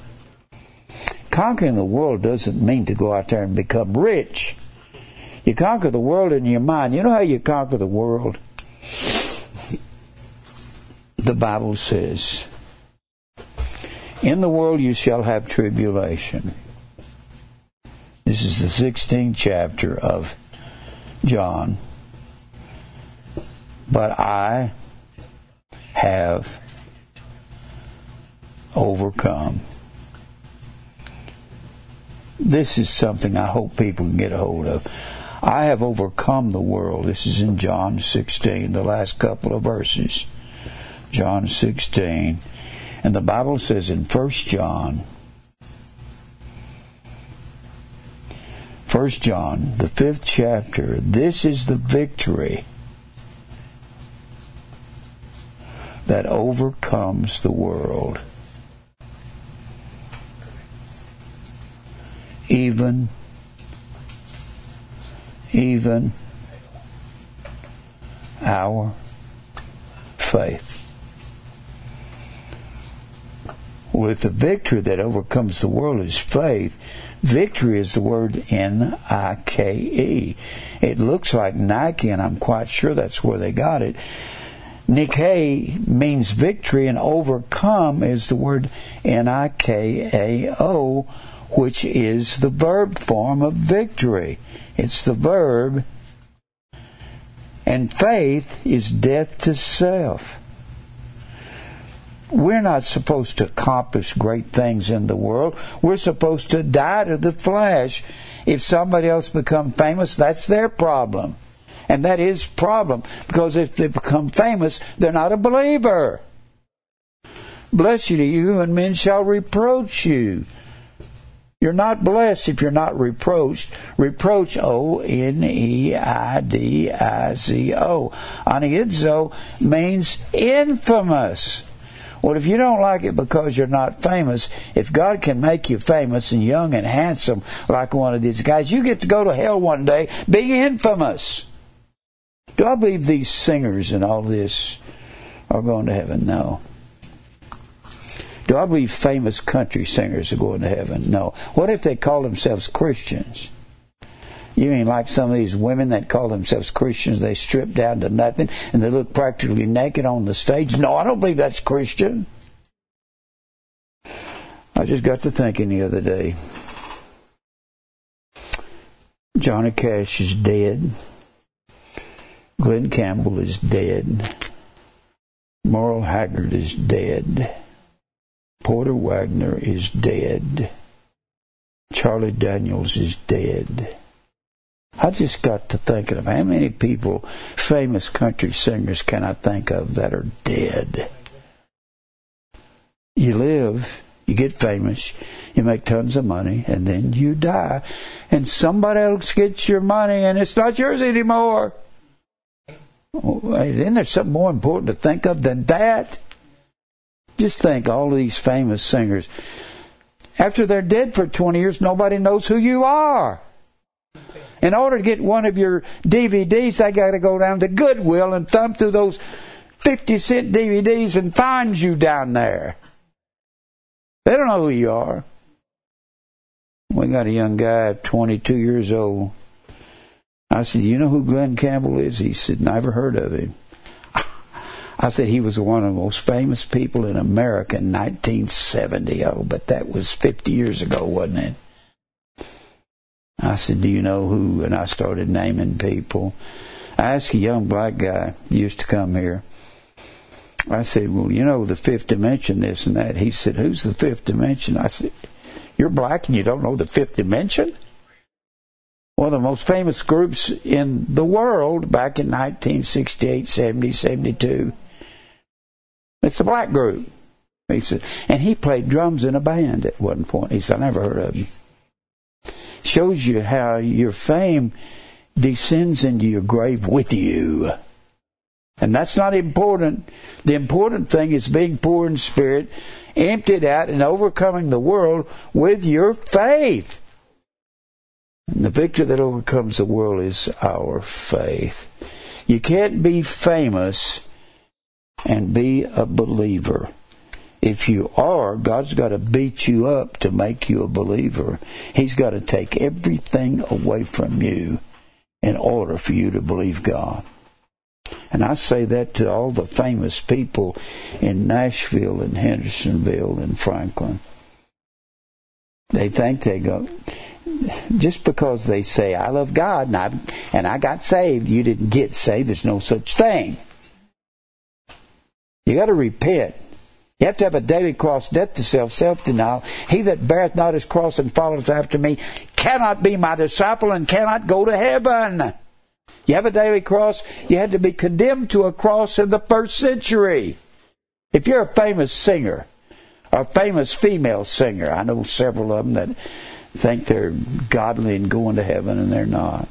Conquering the world doesn't mean to go out there and become rich. You conquer the world in your mind. You know how you conquer the world? The Bible says, In the world you shall have tribulation. This is the 16th chapter of John. But I have overcome this is something I hope people can get a hold of. I have overcome the world. This is in John 16, the last couple of verses. John 16. And the Bible says in 1 John, 1 John, the fifth chapter, this is the victory that overcomes the world even even our faith. With the victory that overcomes the world is faith. Victory is the word N I K E. It looks like Nike, and I'm quite sure that's where they got it. Nike means victory, and overcome is the word N I K A O which is the verb form of victory. It's the verb. And faith is death to self. We're not supposed to accomplish great things in the world. We're supposed to die to the flesh. If somebody else become famous, that's their problem. And that is problem because if they become famous, they're not a believer. Bless you to you, and men shall reproach you. You're not blessed if you're not reproached. Reproach, O N E I D I Z O. Oneizo means infamous. Well, if you don't like it because you're not famous, if God can make you famous and young and handsome like one of these guys, you get to go to hell one day being infamous. Do I believe these singers and all this are going to heaven? No. Do I believe famous country singers are going to heaven? No. What if they call themselves Christians? You mean like some of these women that call themselves Christians, they strip down to nothing and they look practically naked on the stage? No, I don't believe that's Christian. I just got to thinking the other day. Johnny Cash is dead. Glen Campbell is dead. Merle Haggard is dead. Porter Wagoner is dead. Charlie Daniels is dead. I just got to thinking of how many people, famous country singers, can I think of that are dead? You live, you get famous, you make tons of money, and then you die, and somebody else gets your money, and it's not yours anymore. Then there's something more important to think of than that. Just think all of these famous singers. After they're dead for 20 years, nobody knows who you are. In order to get one of your DVDs, I got to go down to Goodwill and thumb through those 50 cent DVDs and find you down there. They don't know who you are. We got a young guy, 22 years old. I said, You know who Glen Campbell is? He said, Never heard of him. I said he was one of the most famous people in America in 1970. Oh, but that was 50 years ago, wasn't it? I said, Do you know who? And I started naming people. I asked a young black guy, used to come here. I said, Well, you know, the fifth dimension, this and that. He said, Who's the fifth dimension? I said, You're black and you don't know the fifth dimension? one of the most famous groups in the world back in 1968, 70, 72. It's a black group. He said, and he played drums in a band at one point. He said, I never heard of him. Shows you how your fame descends into your grave with you. And that's not important. The important thing is being poor in spirit, emptied out, and overcoming the world with your faith. And the victor that overcomes the world is our faith. You can't be famous and be a believer. If you are, God's got to beat you up to make you a believer. He's got to take everything away from you in order for you to believe God. And I say that to all the famous people in Nashville and Hendersonville and Franklin. They think they go just because they say I love God and I and I got saved, you didn't get saved. There's no such thing. You got to repent. You have to have a daily cross, death to self, self denial. He that beareth not his cross and followeth after me cannot be my disciple and cannot go to heaven. You have a daily cross, you had to be condemned to a cross in the first century. If you're a famous singer, a famous female singer, I know several of them that think they're godly and going to heaven, and they're not.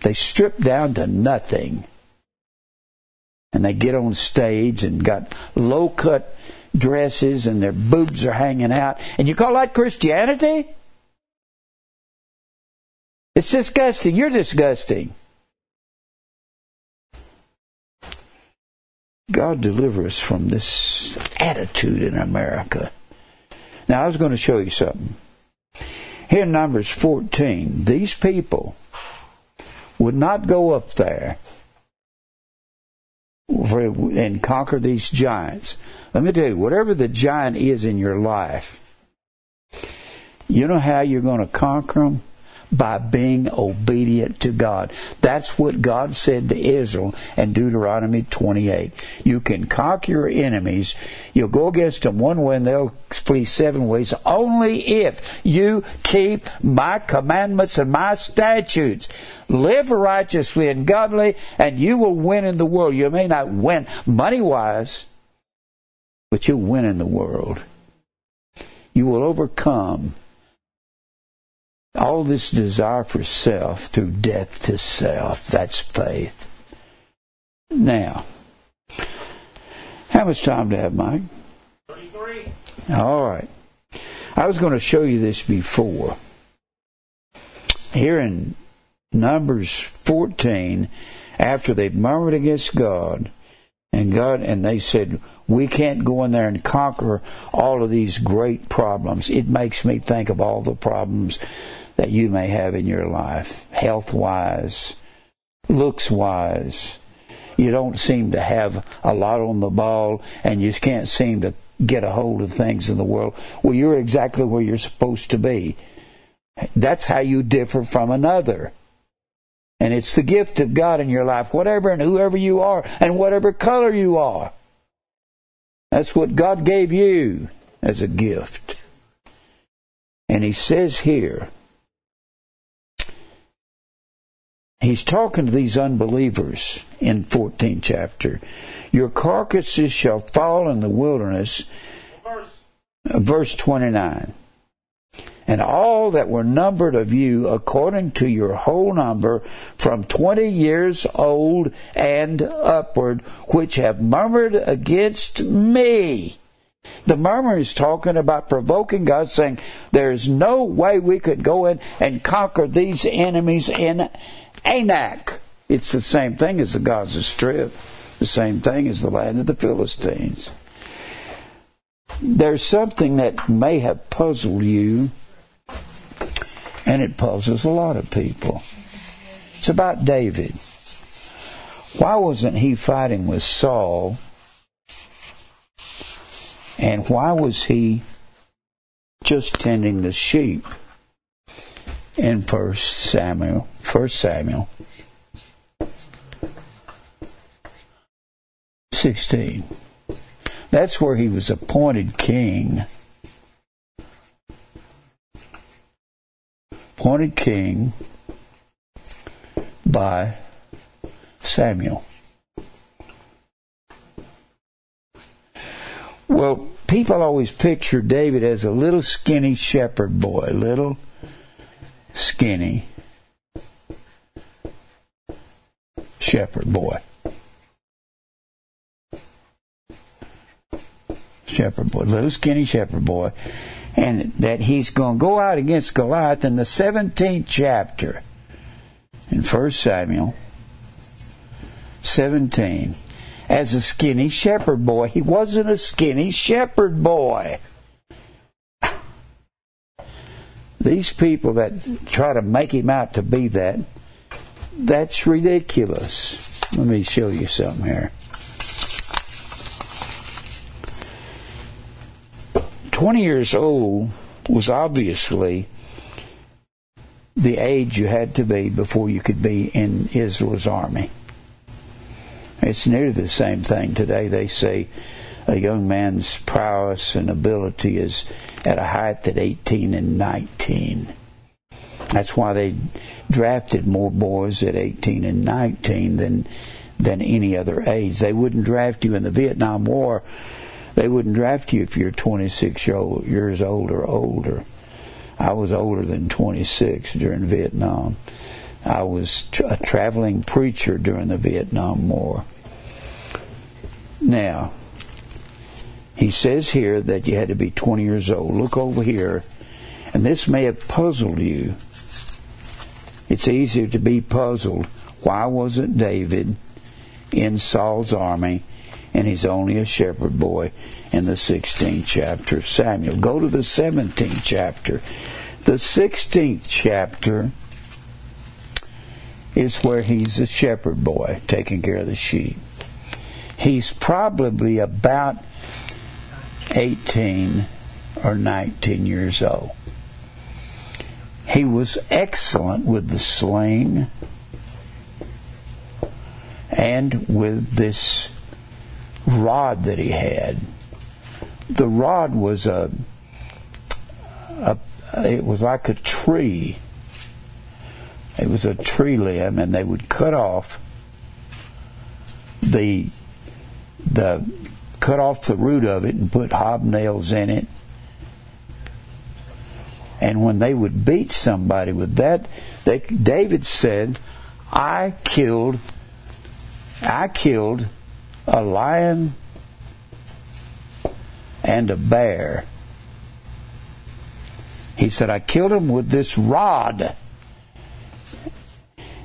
They strip down to nothing and they get on stage and got low cut dresses and their boobs are hanging out. And you call that Christianity? It's disgusting. You're disgusting. God deliver us from this attitude in America. Now, I was going to show you something. Here in Numbers 14, these people would not go up there and conquer these giants. Let me tell you, whatever the giant is in your life, you know how you're going to conquer them? By being obedient to God. That's what God said to Israel in Deuteronomy 28. You can conquer your enemies. You'll go against them one way and they'll flee seven ways only if you keep my commandments and my statutes live righteously and godly, and you will win in the world. You may not win money wise, but you'll win in the world. You will overcome all this desire for self through death to self. That's faith. Now, how much time do I have, Mike? 33. All right. I was going to show you this before. Here in Numbers 14, after they murmured against God, and God, and they said, we can't go in there and conquer all of these great problems. It makes me think of all the problems that you may have in your life, health wise, looks wise. You don't seem to have a lot on the ball and you can't seem to get a hold of things in the world. Well, you're exactly where you're supposed to be. That's how you differ from another. And it's the gift of God in your life, whatever and whoever you are, and whatever color you are. That's what God gave you as a gift. And He says here, He's talking to these unbelievers in 14th chapter. Your carcasses shall fall in the wilderness. Verse 29 and all that were numbered of you according to your whole number from twenty years old and upward, which have murmured against me. The murmur is talking about provoking God, saying, There's no way we could go in and conquer these enemies in Anak. It's the same thing as the Gaza Strip, the same thing as the land of the Philistines. There's something that may have puzzled you and it puzzles a lot of people. It's about David. Why wasn't he fighting with Saul? And why was he just tending the sheep in First Samuel? First Samuel 16. That's where he was appointed king. appointed king by Samuel. Well, people always picture David as a little skinny shepherd boy, little skinny shepherd boy. Shepherd boy, little skinny shepherd boy and that he's going to go out against Goliath in the 17th chapter in 1 Samuel 17 as a skinny shepherd boy. He wasn't a skinny shepherd boy. These people that try to make him out to be that, that's ridiculous. Let me show you something here. 20 years old was obviously the age you had to be before you could be in Israel's army. It's nearly the same thing today. They say a young man's prowess and ability is at a height at 18 and 19. That's why they drafted more boys at 18 and 19 than than any other age. They wouldn't draft you in the Vietnam War they wouldn't draft you if you're 26 years old or older. I was older than 26 during Vietnam. I was a traveling preacher during the Vietnam War. Now, he says here that you had to be 20 years old. Look over here, and this may have puzzled you. It's easier to be puzzled. Why wasn't David in Saul's army and he's only a shepherd boy in the 16th chapter of Samuel. Go to the 17th chapter. The 16th chapter is where he's a shepherd boy taking care of the sheep. He's probably about 18 or 19 years old. He was excellent with the sling and with this rod that he had. The rod was a, a it was like a tree. It was a tree limb, and they would cut off the the cut off the root of it and put hobnails in it. And when they would beat somebody with that, they, David said, "I killed, I killed a lion and a bear. He said, I killed him with this rod.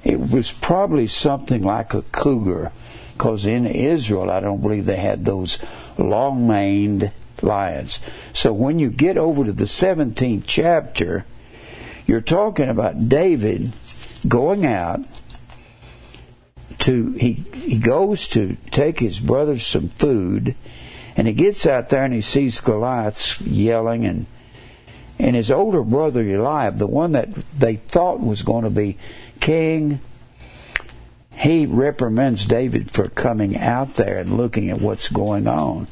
It was probably something like a cougar, because in Israel, I don't believe they had those long maned lions. So when you get over to the 17th chapter, You're talking about David going out to he he goes to take his brothers some food and he gets out there and he sees Goliath yelling and and his older brother Eliab, the one that they thought was going to be king, he reprimands David for coming out there and looking at what's going on.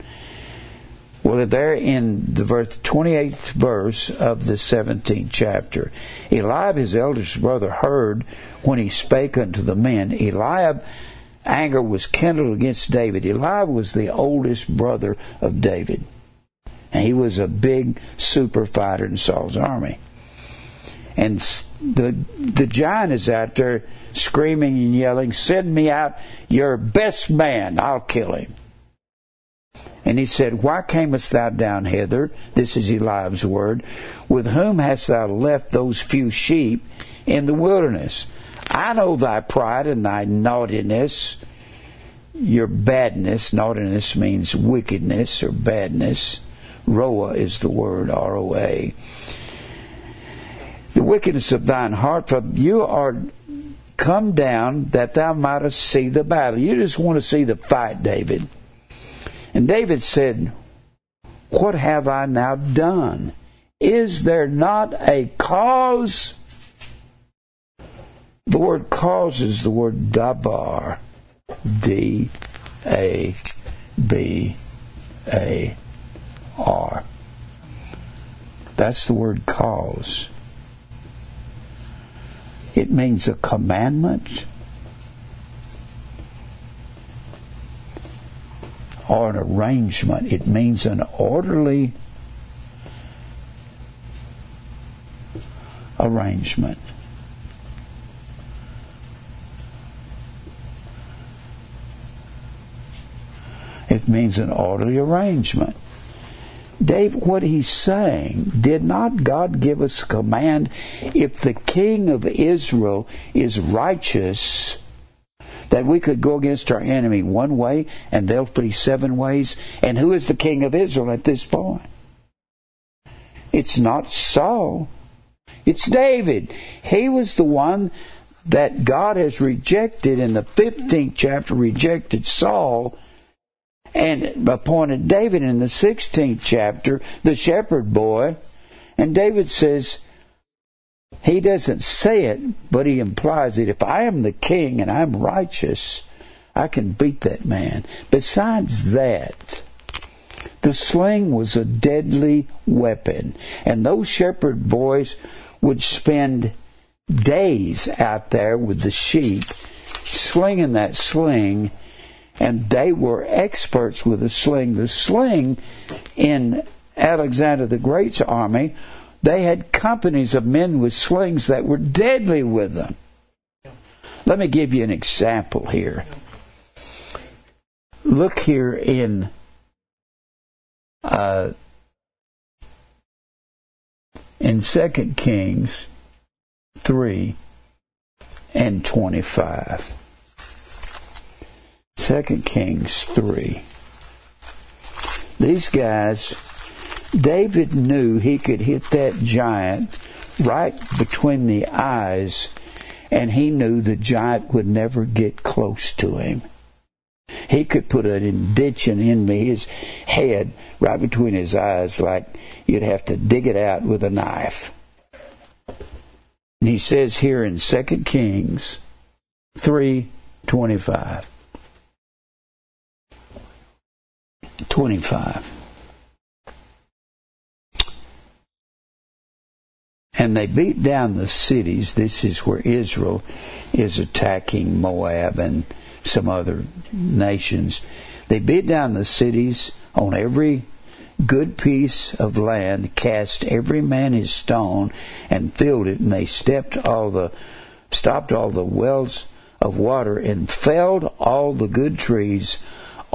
Well, there in the verse, 28th verse of the 17th chapter, Eliab, his eldest brother, heard when he spake unto the men. Eliab anger was kindled against David. Eliab was the oldest brother of David. And he was a big super fighter in Saul's army. And the the giant is out there screaming and yelling, Send me out your best man, I'll kill him. And he said, Why camest thou down hither? This is Eliab's word. With whom hast thou left those few sheep in the wilderness? I know thy pride and thy naughtiness, your badness. Naughtiness means wickedness or badness. Roa is the word, R O A. The wickedness of thine heart, for you are come down that thou mightest see the battle. You just want to see the fight, David. And David said, What have I now done? Is there not a cause? The word cause is the word dabar. D A B A R. That's the word cause. It means a commandment or an arrangement. It means an orderly arrangement. It means an orderly arrangement. Dave, what he's saying, did not God give us command if the king of Israel is righteous? that we could go against our enemy one way and they'll flee seven ways. And who is the king of Israel at this point? It's not Saul. It's David. He was the one that God has rejected in the 15th chapter, rejected Saul and appointed David in the 16th chapter, the shepherd boy. And David says, he doesn't say it, but he implies it. If I am the king and I'm righteous, I can beat that man. Besides that, the sling was a deadly weapon, and those shepherd boys would spend days out there with the sheep, slinging that sling, and they were experts with the sling. The sling in Alexander the Great's army, they had companies of men with slings that were deadly with them. Let me give you an example here. Look here in uh, in Second Kings three and twenty-five. 2 Kings 3. These guys, David knew he could hit that giant right between the eyes, and he knew the giant would never get close to him. He could put an indention in me, his head right between his eyes, like you'd have to dig it out with a knife. And he says here in 2 Kings 3 25. And they beat down the cities. This is where Israel is attacking Moab and some other nations. They beat down the cities on every good piece of land, cast every man his stone, and filled it, and they stepped all the stopped all the wells of water and felled all the good trees.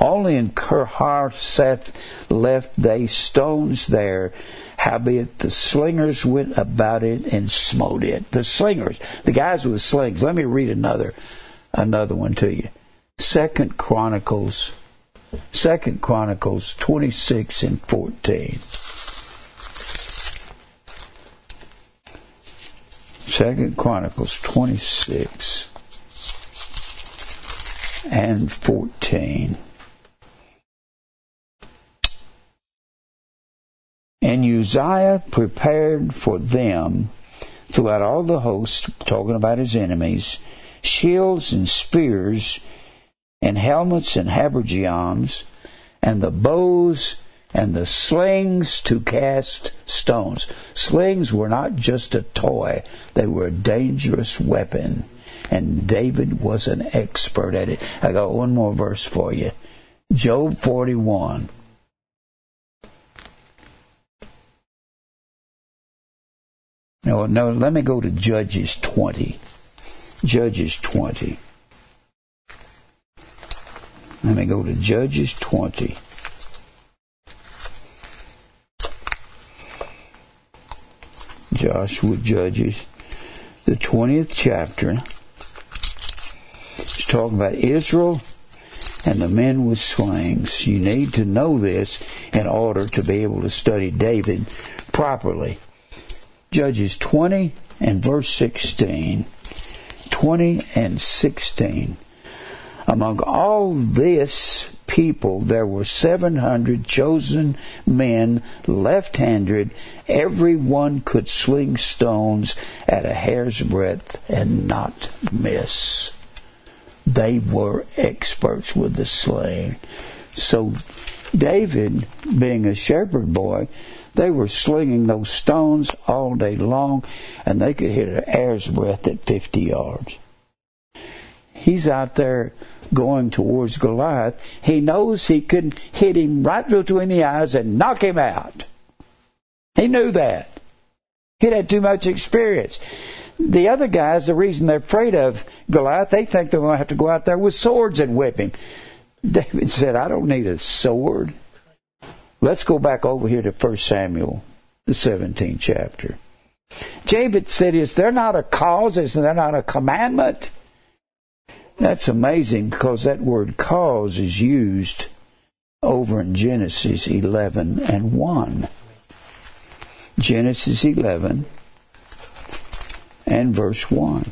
Only in Kirharaseth left they stones there Howbeit the slingers went about it and smote it. The slingers, the guys with slings. Let me read another, another one to you. Second Chronicles, Second Chronicles twenty six and fourteen. Second Chronicles 26 and 14. And Uzziah prepared for them throughout all the host, talking about his enemies, shields and spears, and helmets and habergeons, and the bows and the slings to cast stones. Slings were not just a toy, they were a dangerous weapon. And David was an expert at it. I got one more verse for you. Job 41. No, no, let me go to Judges 20. Judges 20. Let me go to Judges 20. Joshua Judges, the 20th chapter. It's talking about Israel and the men with slings. You need to know this in order to be able to study David properly. Judges 20 and verse 16. 20 and 16. Among all this people, there were 700 chosen men, left handed. Every one could sling stones at a hair's breadth and not miss. They were experts with the sling. So, David, being a shepherd boy, they were slinging those stones all day long, and they could hit an hair's breadth at 50 yards. He's out there going towards Goliath. He knows he could hit him right between the eyes and knock him out. He knew that. He'd had too much experience. The other guys, the reason they're afraid of Goliath, they think they're going to have to go out there with swords and whip him. David said, I don't need a sword. Let's go back over here to 1 Samuel, the 17th chapter. David said, Is there not a cause? Is there not a commandment? That's amazing because that word cause is used over in Genesis 11 and 1. Genesis 11 and verse 1.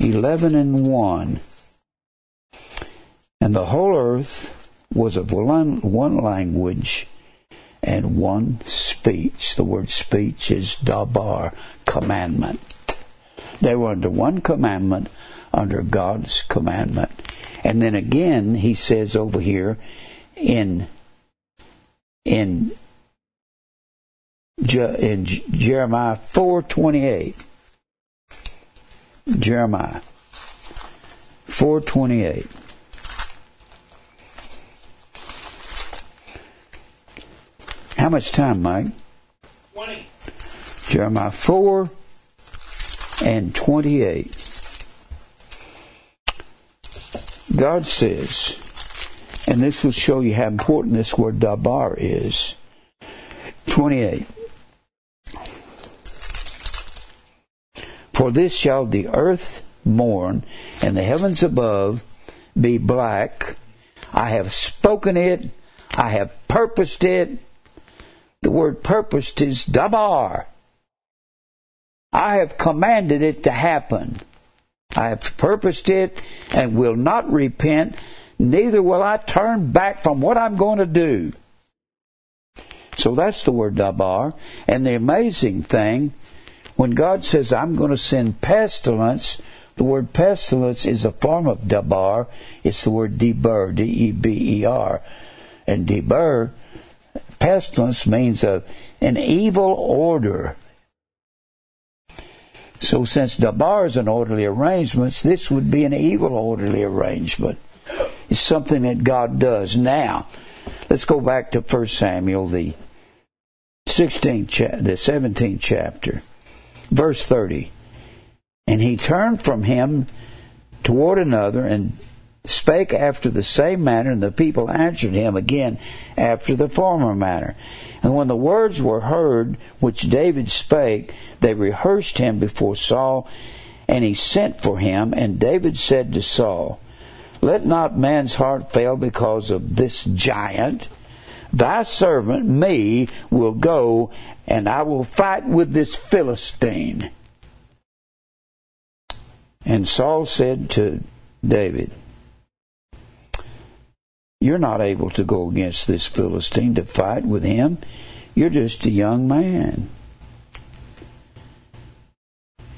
11 and 1. And the whole earth was of one, one language and one speech. The word speech is dabar, commandment. They were under one commandment, under God's commandment. And then again, he says over here in in in Jeremiah 4:28 Jeremiah 4:28 How much time, Mike? 20. Jeremiah 4 and 28. God says, and this will show you how important this word dabar is. 28. For this shall the earth mourn, and the heavens above be black. I have spoken it, I have purposed it, the word purposed is dabar. I have commanded it to happen. I have purposed it and will not repent, neither will I turn back from what I'm going to do. So that's the word dabar. And the amazing thing, when God says, I'm going to send pestilence, the word pestilence is a form of dabar. It's the word deber, D-E-B-E-R. And deber pestilence means a, an evil order. So since Dabar is an orderly arrangement, this would be an evil orderly arrangement. It's something that God does. Now, let's go back to 1 Samuel, the 16th, cha- the 17th chapter, verse 30. And he turned from him toward another and spake after the same manner, and the people answered him again after the former manner. And when the words were heard which David spake, they rehearsed him before Saul, and he sent for him. And David said to Saul, Let not man's heart fail because of this giant, Thy servant, me, will go and I will fight with this Philistine. And Saul said to David, You're not able to go against this Philistine to fight with him. You're just a young man.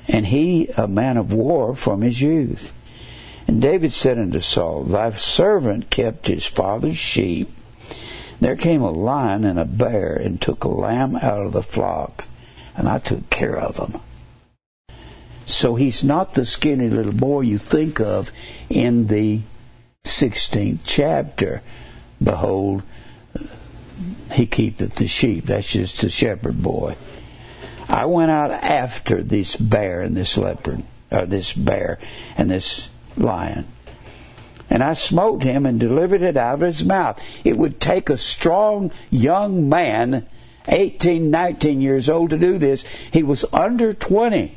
And he a man of war from his youth. And David said unto Saul, Thy servant kept his father's sheep. There came a lion and a bear and took a lamb out of the flock, and I took care of them. So he's not the skinny little boy you think of in the 16th chapter. Behold, he keepeth the sheep. That's just the shepherd boy. I went out after this bear and this leopard, or this bear and this lion. And I smote him and delivered it out of his mouth. It would take a strong young man, 18, 19 years old, to do this. He was under 20.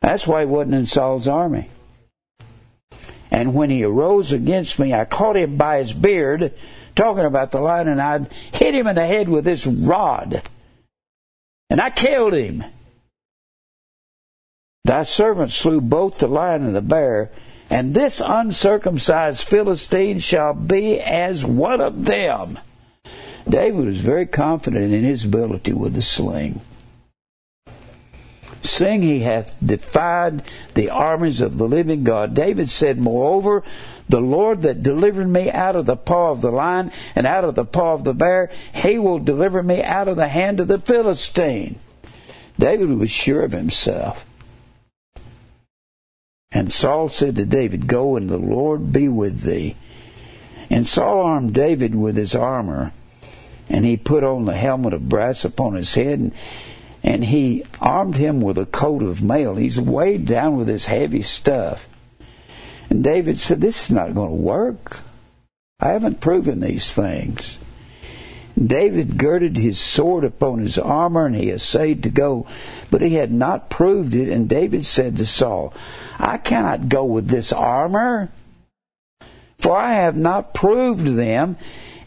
That's why he wasn't in Saul's army. And when he arose against me, I caught him by his beard, talking about the lion, and I hit him in the head with this rod. And I killed him. Thy servant slew both the lion and the bear, and this uncircumcised Philistine shall be as one of them. David was very confident in his ability with the sling. Seeing he hath defied the armies of the living God. David said, Moreover, the Lord that delivered me out of the paw of the lion and out of the paw of the bear, he will deliver me out of the hand of the Philistine. David was sure of himself. And Saul said to David, Go and the Lord be with thee. And Saul armed David with his armor, and he put on the helmet of brass upon his head, and, and he armed him with a coat of mail. He's weighed down with this heavy stuff. And David said, This is not going to work. I haven't proven these things. David girded his sword upon his armor, and he essayed to go, but he had not proved it. And David said to Saul, I cannot go with this armor, for I have not proved them.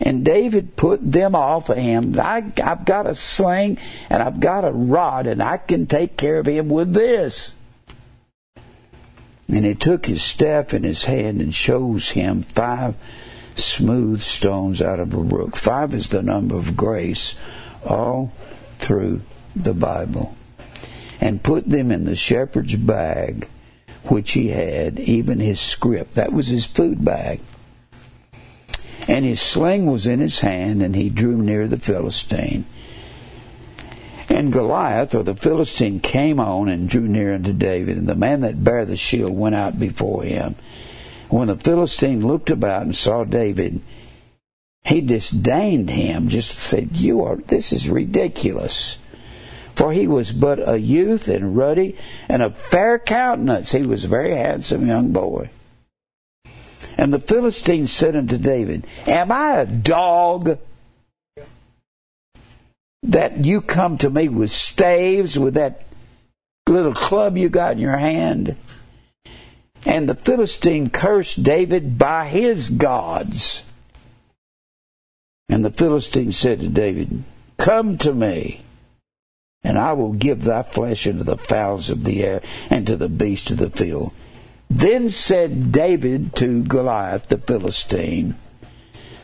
And David put them off of him. I, have got a sling and I've got a rod, and I can take care of him with this. And he took his staff in his hand and shows him five smooth stones out of a brook. Five is the number of grace all through the Bible. And put them in the shepherd's bag which he had, even his scrip. That was his food bag. And his sling was in his hand, and he drew near the Philistine. And Goliath, or the Philistine, came on and drew near unto David, and the man that bare the shield went out before him. When the Philistine looked about and saw David, he disdained him, just said, You are, this is ridiculous. For he was but a youth and ruddy and of fair countenance. He was a very handsome young boy. And the Philistine said unto David, Am I a dog that you come to me with staves, with that little club you got in your hand? And the Philistine cursed David by his gods. And the Philistine said to David, Come to me and I will give thy flesh unto the fowls of the air and to the beasts of the field. Then said David to Goliath the Philistine,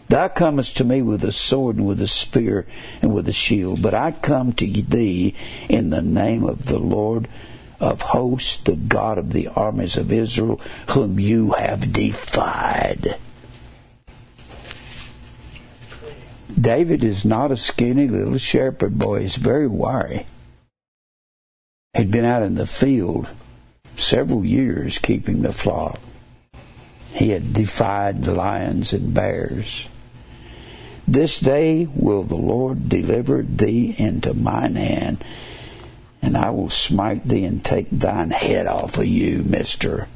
Thou comest to me with a sword and with a spear and with a shield, but I come to thee in the name of the Lord of hosts, the God of the armies of Israel, whom you have defied. David is not a skinny little shepherd boy. He's very wiry. He'd been out in the field several years keeping the flock. He had defied lions and bears. This day will the Lord deliver thee into mine hand, and I will smite thee and take thine head off of you, mister.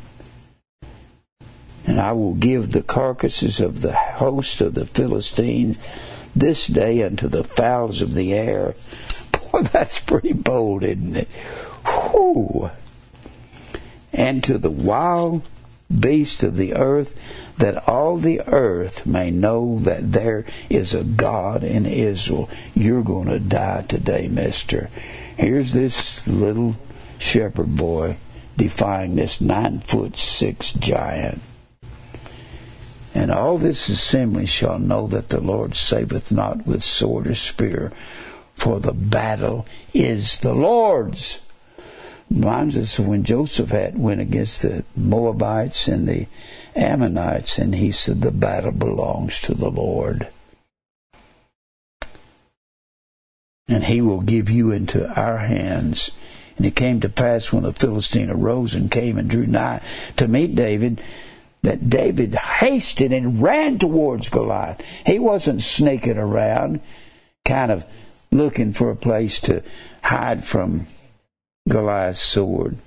And I will give the carcasses of the host of the Philistines this day unto the fowls of the air. Boy, that's pretty bold, isn't it? Whew. And to the wild beasts of the earth, that all the earth may know that there is a God in Israel. You're going to die today, mister. Here's this little shepherd boy defying this nine foot six giant. And all this assembly shall know that the Lord saveth not with sword or spear, for the battle is the Lord's. Reminds us of when Joseph had went against the Moabites and the Ammonites, and he said, The battle belongs to the Lord. And he will give you into our hands. And it came to pass when the Philistine arose and came and drew nigh to meet David, that David hasted and ran towards Goliath. He wasn't sneaking around, kind of looking for a place to hide from Goliath's sword.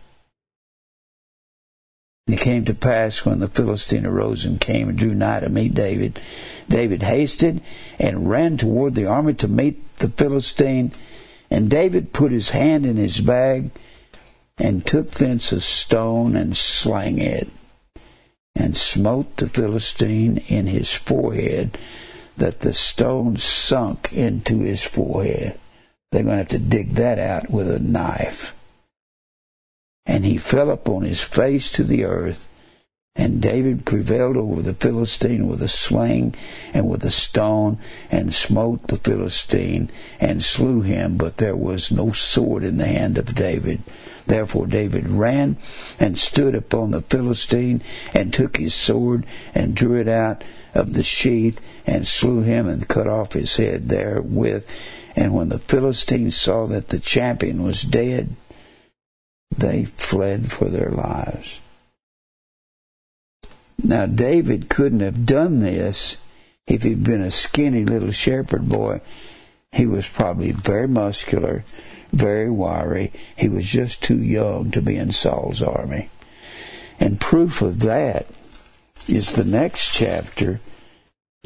And it came to pass when the Philistine arose and came and drew nigh to meet David, David hasted and ran toward the army to meet the Philistine. And David put his hand in his bag and took thence a stone and slang it, and smote the Philistine in his forehead, that the stone sunk into his forehead. They're going to have to dig that out with a knife. And he fell upon his face to the earth. And David prevailed over the Philistine with a sling and with a stone, and smote the Philistine, and slew him, but there was no sword in the hand of David. Therefore David ran and stood upon the Philistine, and took his sword, and drew it out of the sheath, and slew him, and cut off his head therewith. And when the Philistines saw that the champion was dead, they fled for their lives. Now, David couldn't have done this if he'd been a skinny little shepherd boy. He was probably very muscular, very wiry. He was just too young to be in Saul's army. And proof of that is the next chapter,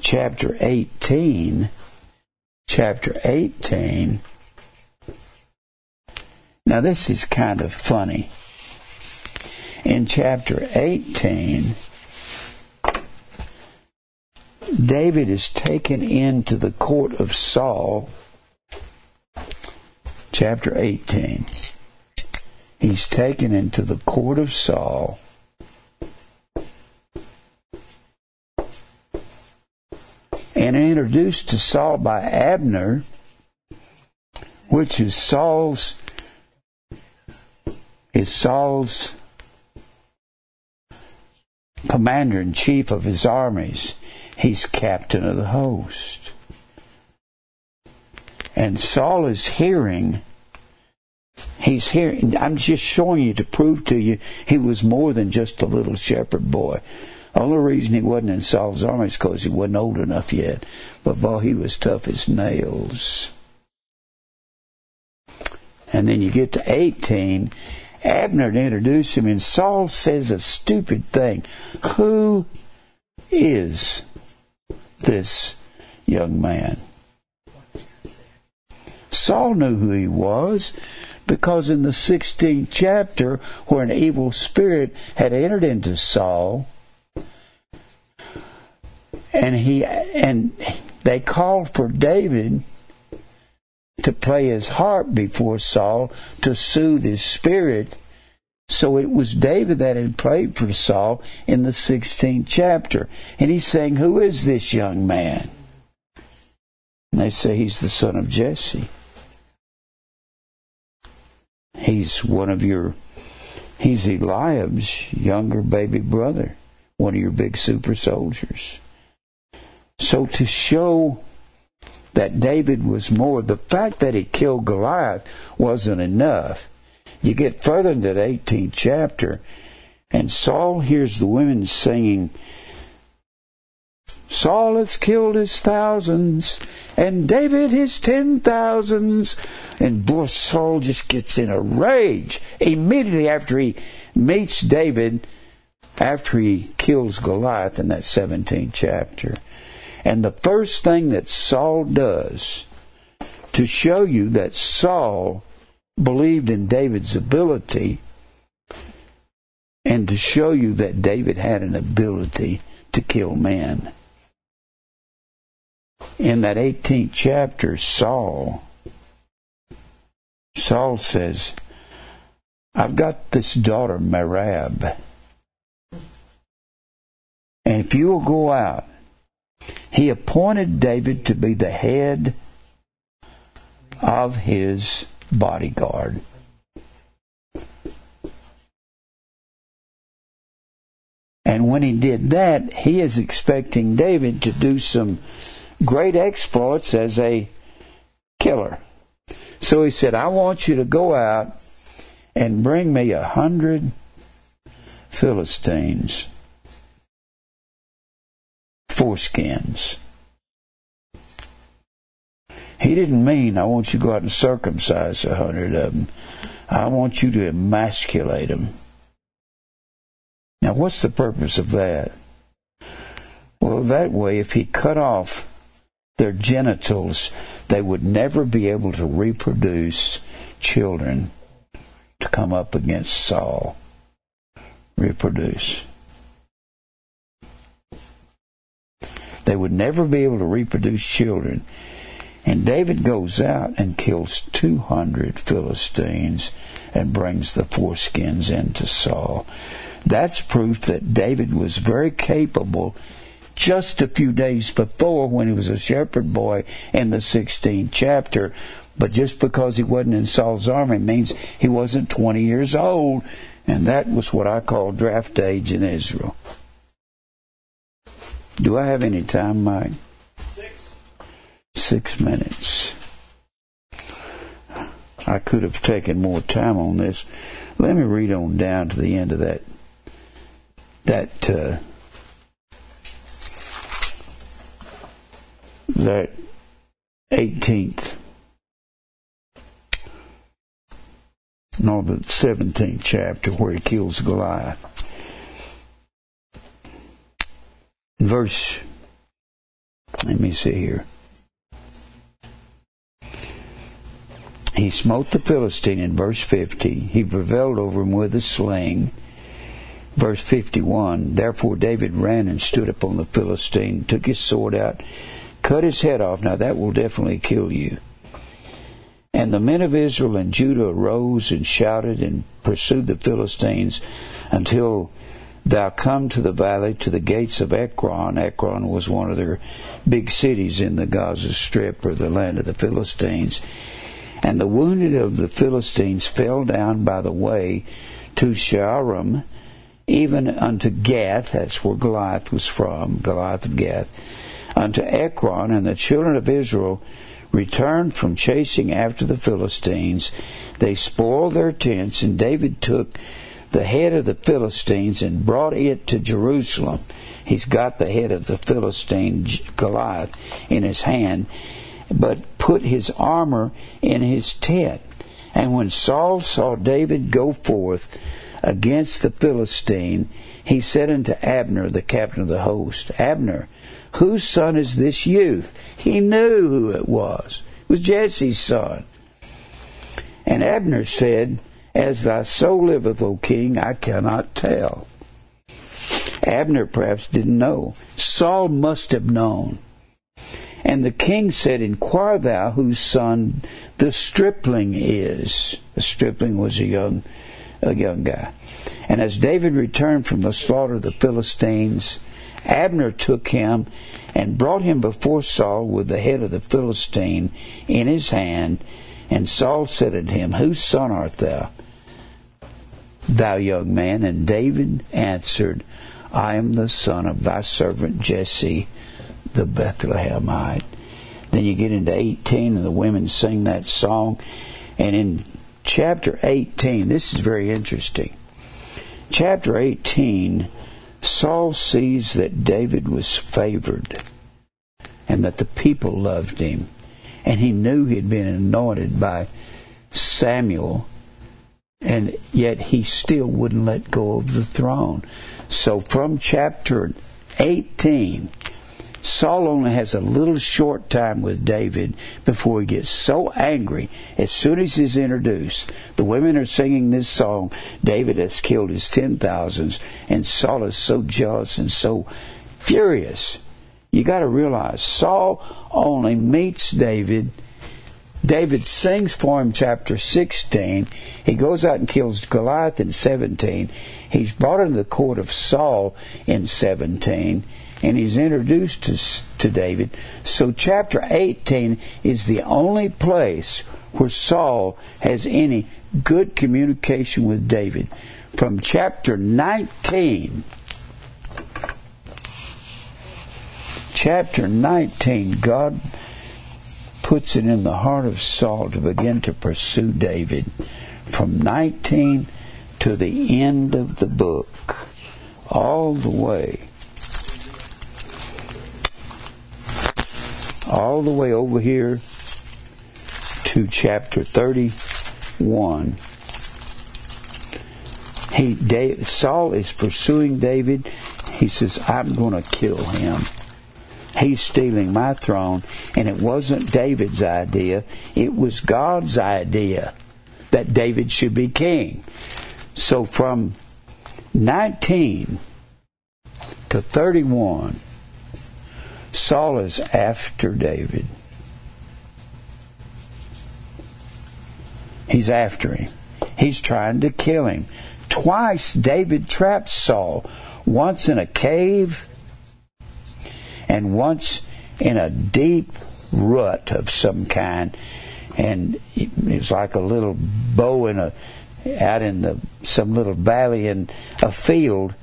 chapter 18. Chapter 18 now, this is kind of funny. In chapter 18, David is taken into the court of Saul. Chapter 18. He's taken into the court of Saul. And introduced to Saul by Abner, which is Saul's is Saul's commander in chief of his armies. He's captain of the host. And Saul is hearing, he's hearing, I'm just showing you to prove to you he was more than just a little shepherd boy. Only reason he wasn't in Saul's army is because he wasn't old enough yet. But boy, he was tough as nails. And then you get to 18, Abner to introduce him, and Saul says a stupid thing. Who is this young man? Saul knew who he was because in the 16th chapter, where an evil spirit had entered into Saul, and he and they called for David to play his harp before Saul to soothe his spirit. So it was David that had played for Saul in the 16th chapter. And he's saying, Who is this young man? And they say he's the son of Jesse. He's one of your, he's Eliab's younger baby brother, one of your big super soldiers. So to show that David was more. The fact that he killed Goliath wasn't enough. You get further into the 18th chapter, and Saul hears the women singing, Saul has killed his thousands, and David his ten thousands. And boy, Saul just gets in a rage immediately after he meets David, after he kills Goliath in that 17th chapter. And the first thing that Saul does to show you that Saul believed in David's ability and to show you that David had an ability to kill men. In that 18th chapter, Saul, Saul says, I've got this daughter, Merab. And if you will go out, he appointed David to be the head of his bodyguard. And when he did that, he is expecting David to do some great exploits as a killer. So he said, I want you to go out and bring me a hundred Philistines, foreskins. He didn't mean, I want you to go out and circumcise a hundred of them. I want you to emasculate them. Now, what's the purpose of that? Well, that way, if he cut off their genitals, they would never be able to reproduce children to come up against Saul. Reproduce. They would never be able to reproduce children. And David goes out and kills 200 Philistines and brings the foreskins into Saul. That's proof that David was very capable just a few days before when he was a shepherd boy in the 16th chapter. But just because he wasn't in Saul's army means he wasn't 20 years old. And that was what I call draft age in Israel. Do I have any time, Mike? Six. Six minutes. I could have taken more time on this. Let me read on down to the end of that that uh, that 18th no the 17th chapter where he kills Goliath verse let me see here he smote the Philistine in verse 50 he prevailed over him with a sling verse 51 Therefore David ran and stood upon the Philistine, took his sword out, cut his head off. Now that will definitely kill you. And the men of Israel and Judah arose and shouted and pursued the Philistines until thou come to the valley to the gates of Ekron. Ekron was one of their big cities in the Gaza Strip or the land of the Philistines. And the wounded of the Philistines fell down by the way to Shaaraim even unto Gath, that's where Goliath was from, Goliath of Gath, unto Ekron, and the children of Israel returned from chasing after the Philistines. They spoiled their tents, and David took the head of the Philistines and brought it to Jerusalem. He's got the head of the Philistine Goliath in his hand, but put his armor in his tent. And when Saul saw David go forth, against the Philistine, he said unto Abner, the captain of the host, Abner, whose son is this youth? He knew who it was. It was Jesse's son. And Abner said, As thy soul liveth, O king, I cannot tell. Abner perhaps didn't know. Saul must have known. And the king said, Inquire thou whose son the stripling is. The stripling was a young a young guy. And as David returned from the slaughter of the Philistines, Abner took him and brought him before Saul with the head of the Philistine in his hand. And Saul said unto him, Whose son art thou, thou young man? And David answered, I am the son of thy servant Jesse the Bethlehemite. Then you get into 18, and the women sing that song. And in chapter 18, this is very interesting. Chapter 18, Saul sees that David was favored and that the people loved him. And he knew he had been anointed by Samuel, and yet he still wouldn't let go of the throne. So from chapter 18, Saul only has a little short time with David before he gets so angry. As soon as he's introduced, the women are singing this song David has killed his ten thousands, and Saul is so jealous and so furious. You got to realize Saul only meets David. David sings for him, chapter 16. He goes out and kills Goliath in 17. He's brought into the court of Saul in 17 and he's introduced to, to David. So, chapter 18 is the only place where Saul has any good communication with David. From chapter 19, chapter 19, God puts it in the heart of Saul to begin to pursue David. From 19 to the end of the book, all the way all the way over here to chapter 31. He, David, Saul is pursuing David. He says, I'm going to kill him. He's stealing my throne. And it wasn't David's idea, it was God's idea that David should be king. So from 19 to 31, Saul is after David. He's after him. He's trying to kill him. Twice David traps Saul, once in a cave and once in a deep rut of some kind. And it's like a little bow in a out in the some little valley in a field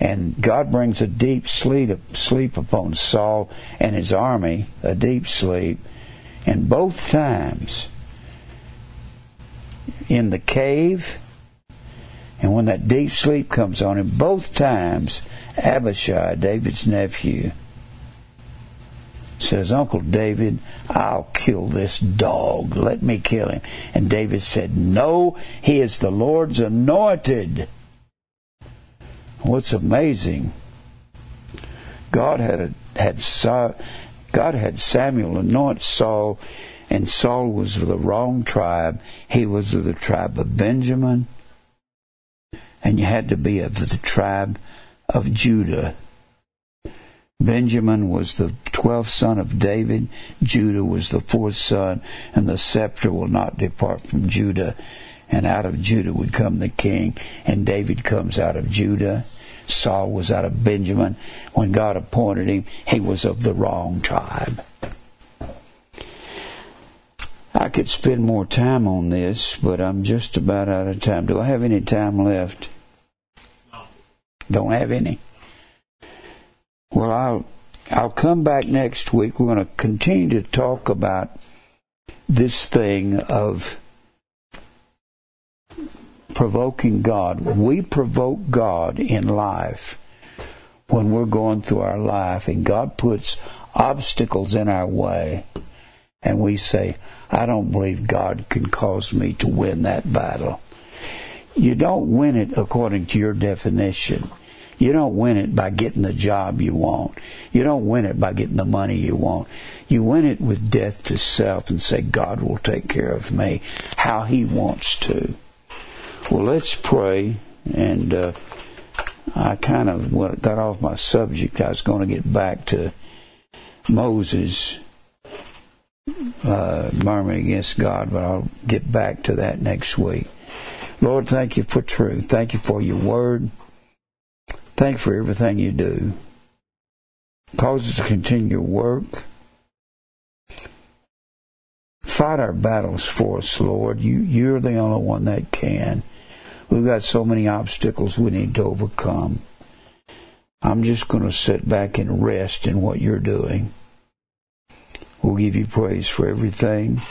and God brings a deep sleep, sleep upon Saul and his army, a deep sleep. And both times, in the cave, and when that deep sleep comes on him, both times, Abishai, David's nephew, says, Uncle David, I'll kill this dog. Let me kill him. And David said, No, he is the Lord's anointed. What's amazing, God had had God had Samuel anoint Saul, and Saul was of the wrong tribe. He was of the tribe of Benjamin, and you had to be of the tribe of Judah. Benjamin was the twelfth son of David. Judah was the fourth son, and the scepter will not depart from Judah and out of Judah would come the king, and David comes out of Judah. Saul was out of Benjamin. When God appointed him, he was of the wrong tribe. I could spend more time on this, but I'm just about out of time. Do I have any time left? No. Don't have any. Well, I'll I'll come back next week. We're going to continue to talk about this thing of provoking God. We provoke God in life when we're going through our life and God puts obstacles in our way and we say, I don't believe God can cause me to win that battle. You don't win it according to your definition. You don't win it by getting the job you want. You don't win it by getting the money you want. You win it with death to self and say, God will take care of me how He wants to. Well, let's pray. And uh, I kind of got off my subject. I was going to get back to Moses uh, murmuring against God, but I'll get back to that next week. Lord, thank you for truth. Thank you for your word. Thank for everything you do. Cause us to continue your work. Fight our battles for us, Lord. You, you're the only one that can. We've got so many obstacles we need to overcome. I'm just going to sit back and rest in what you're doing. We'll give you praise for everything.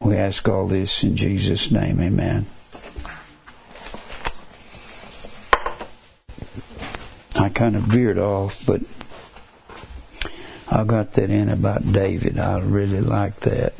We ask all this in Jesus' name. Amen. I kind of veered off, but I got that in about David. I really like that.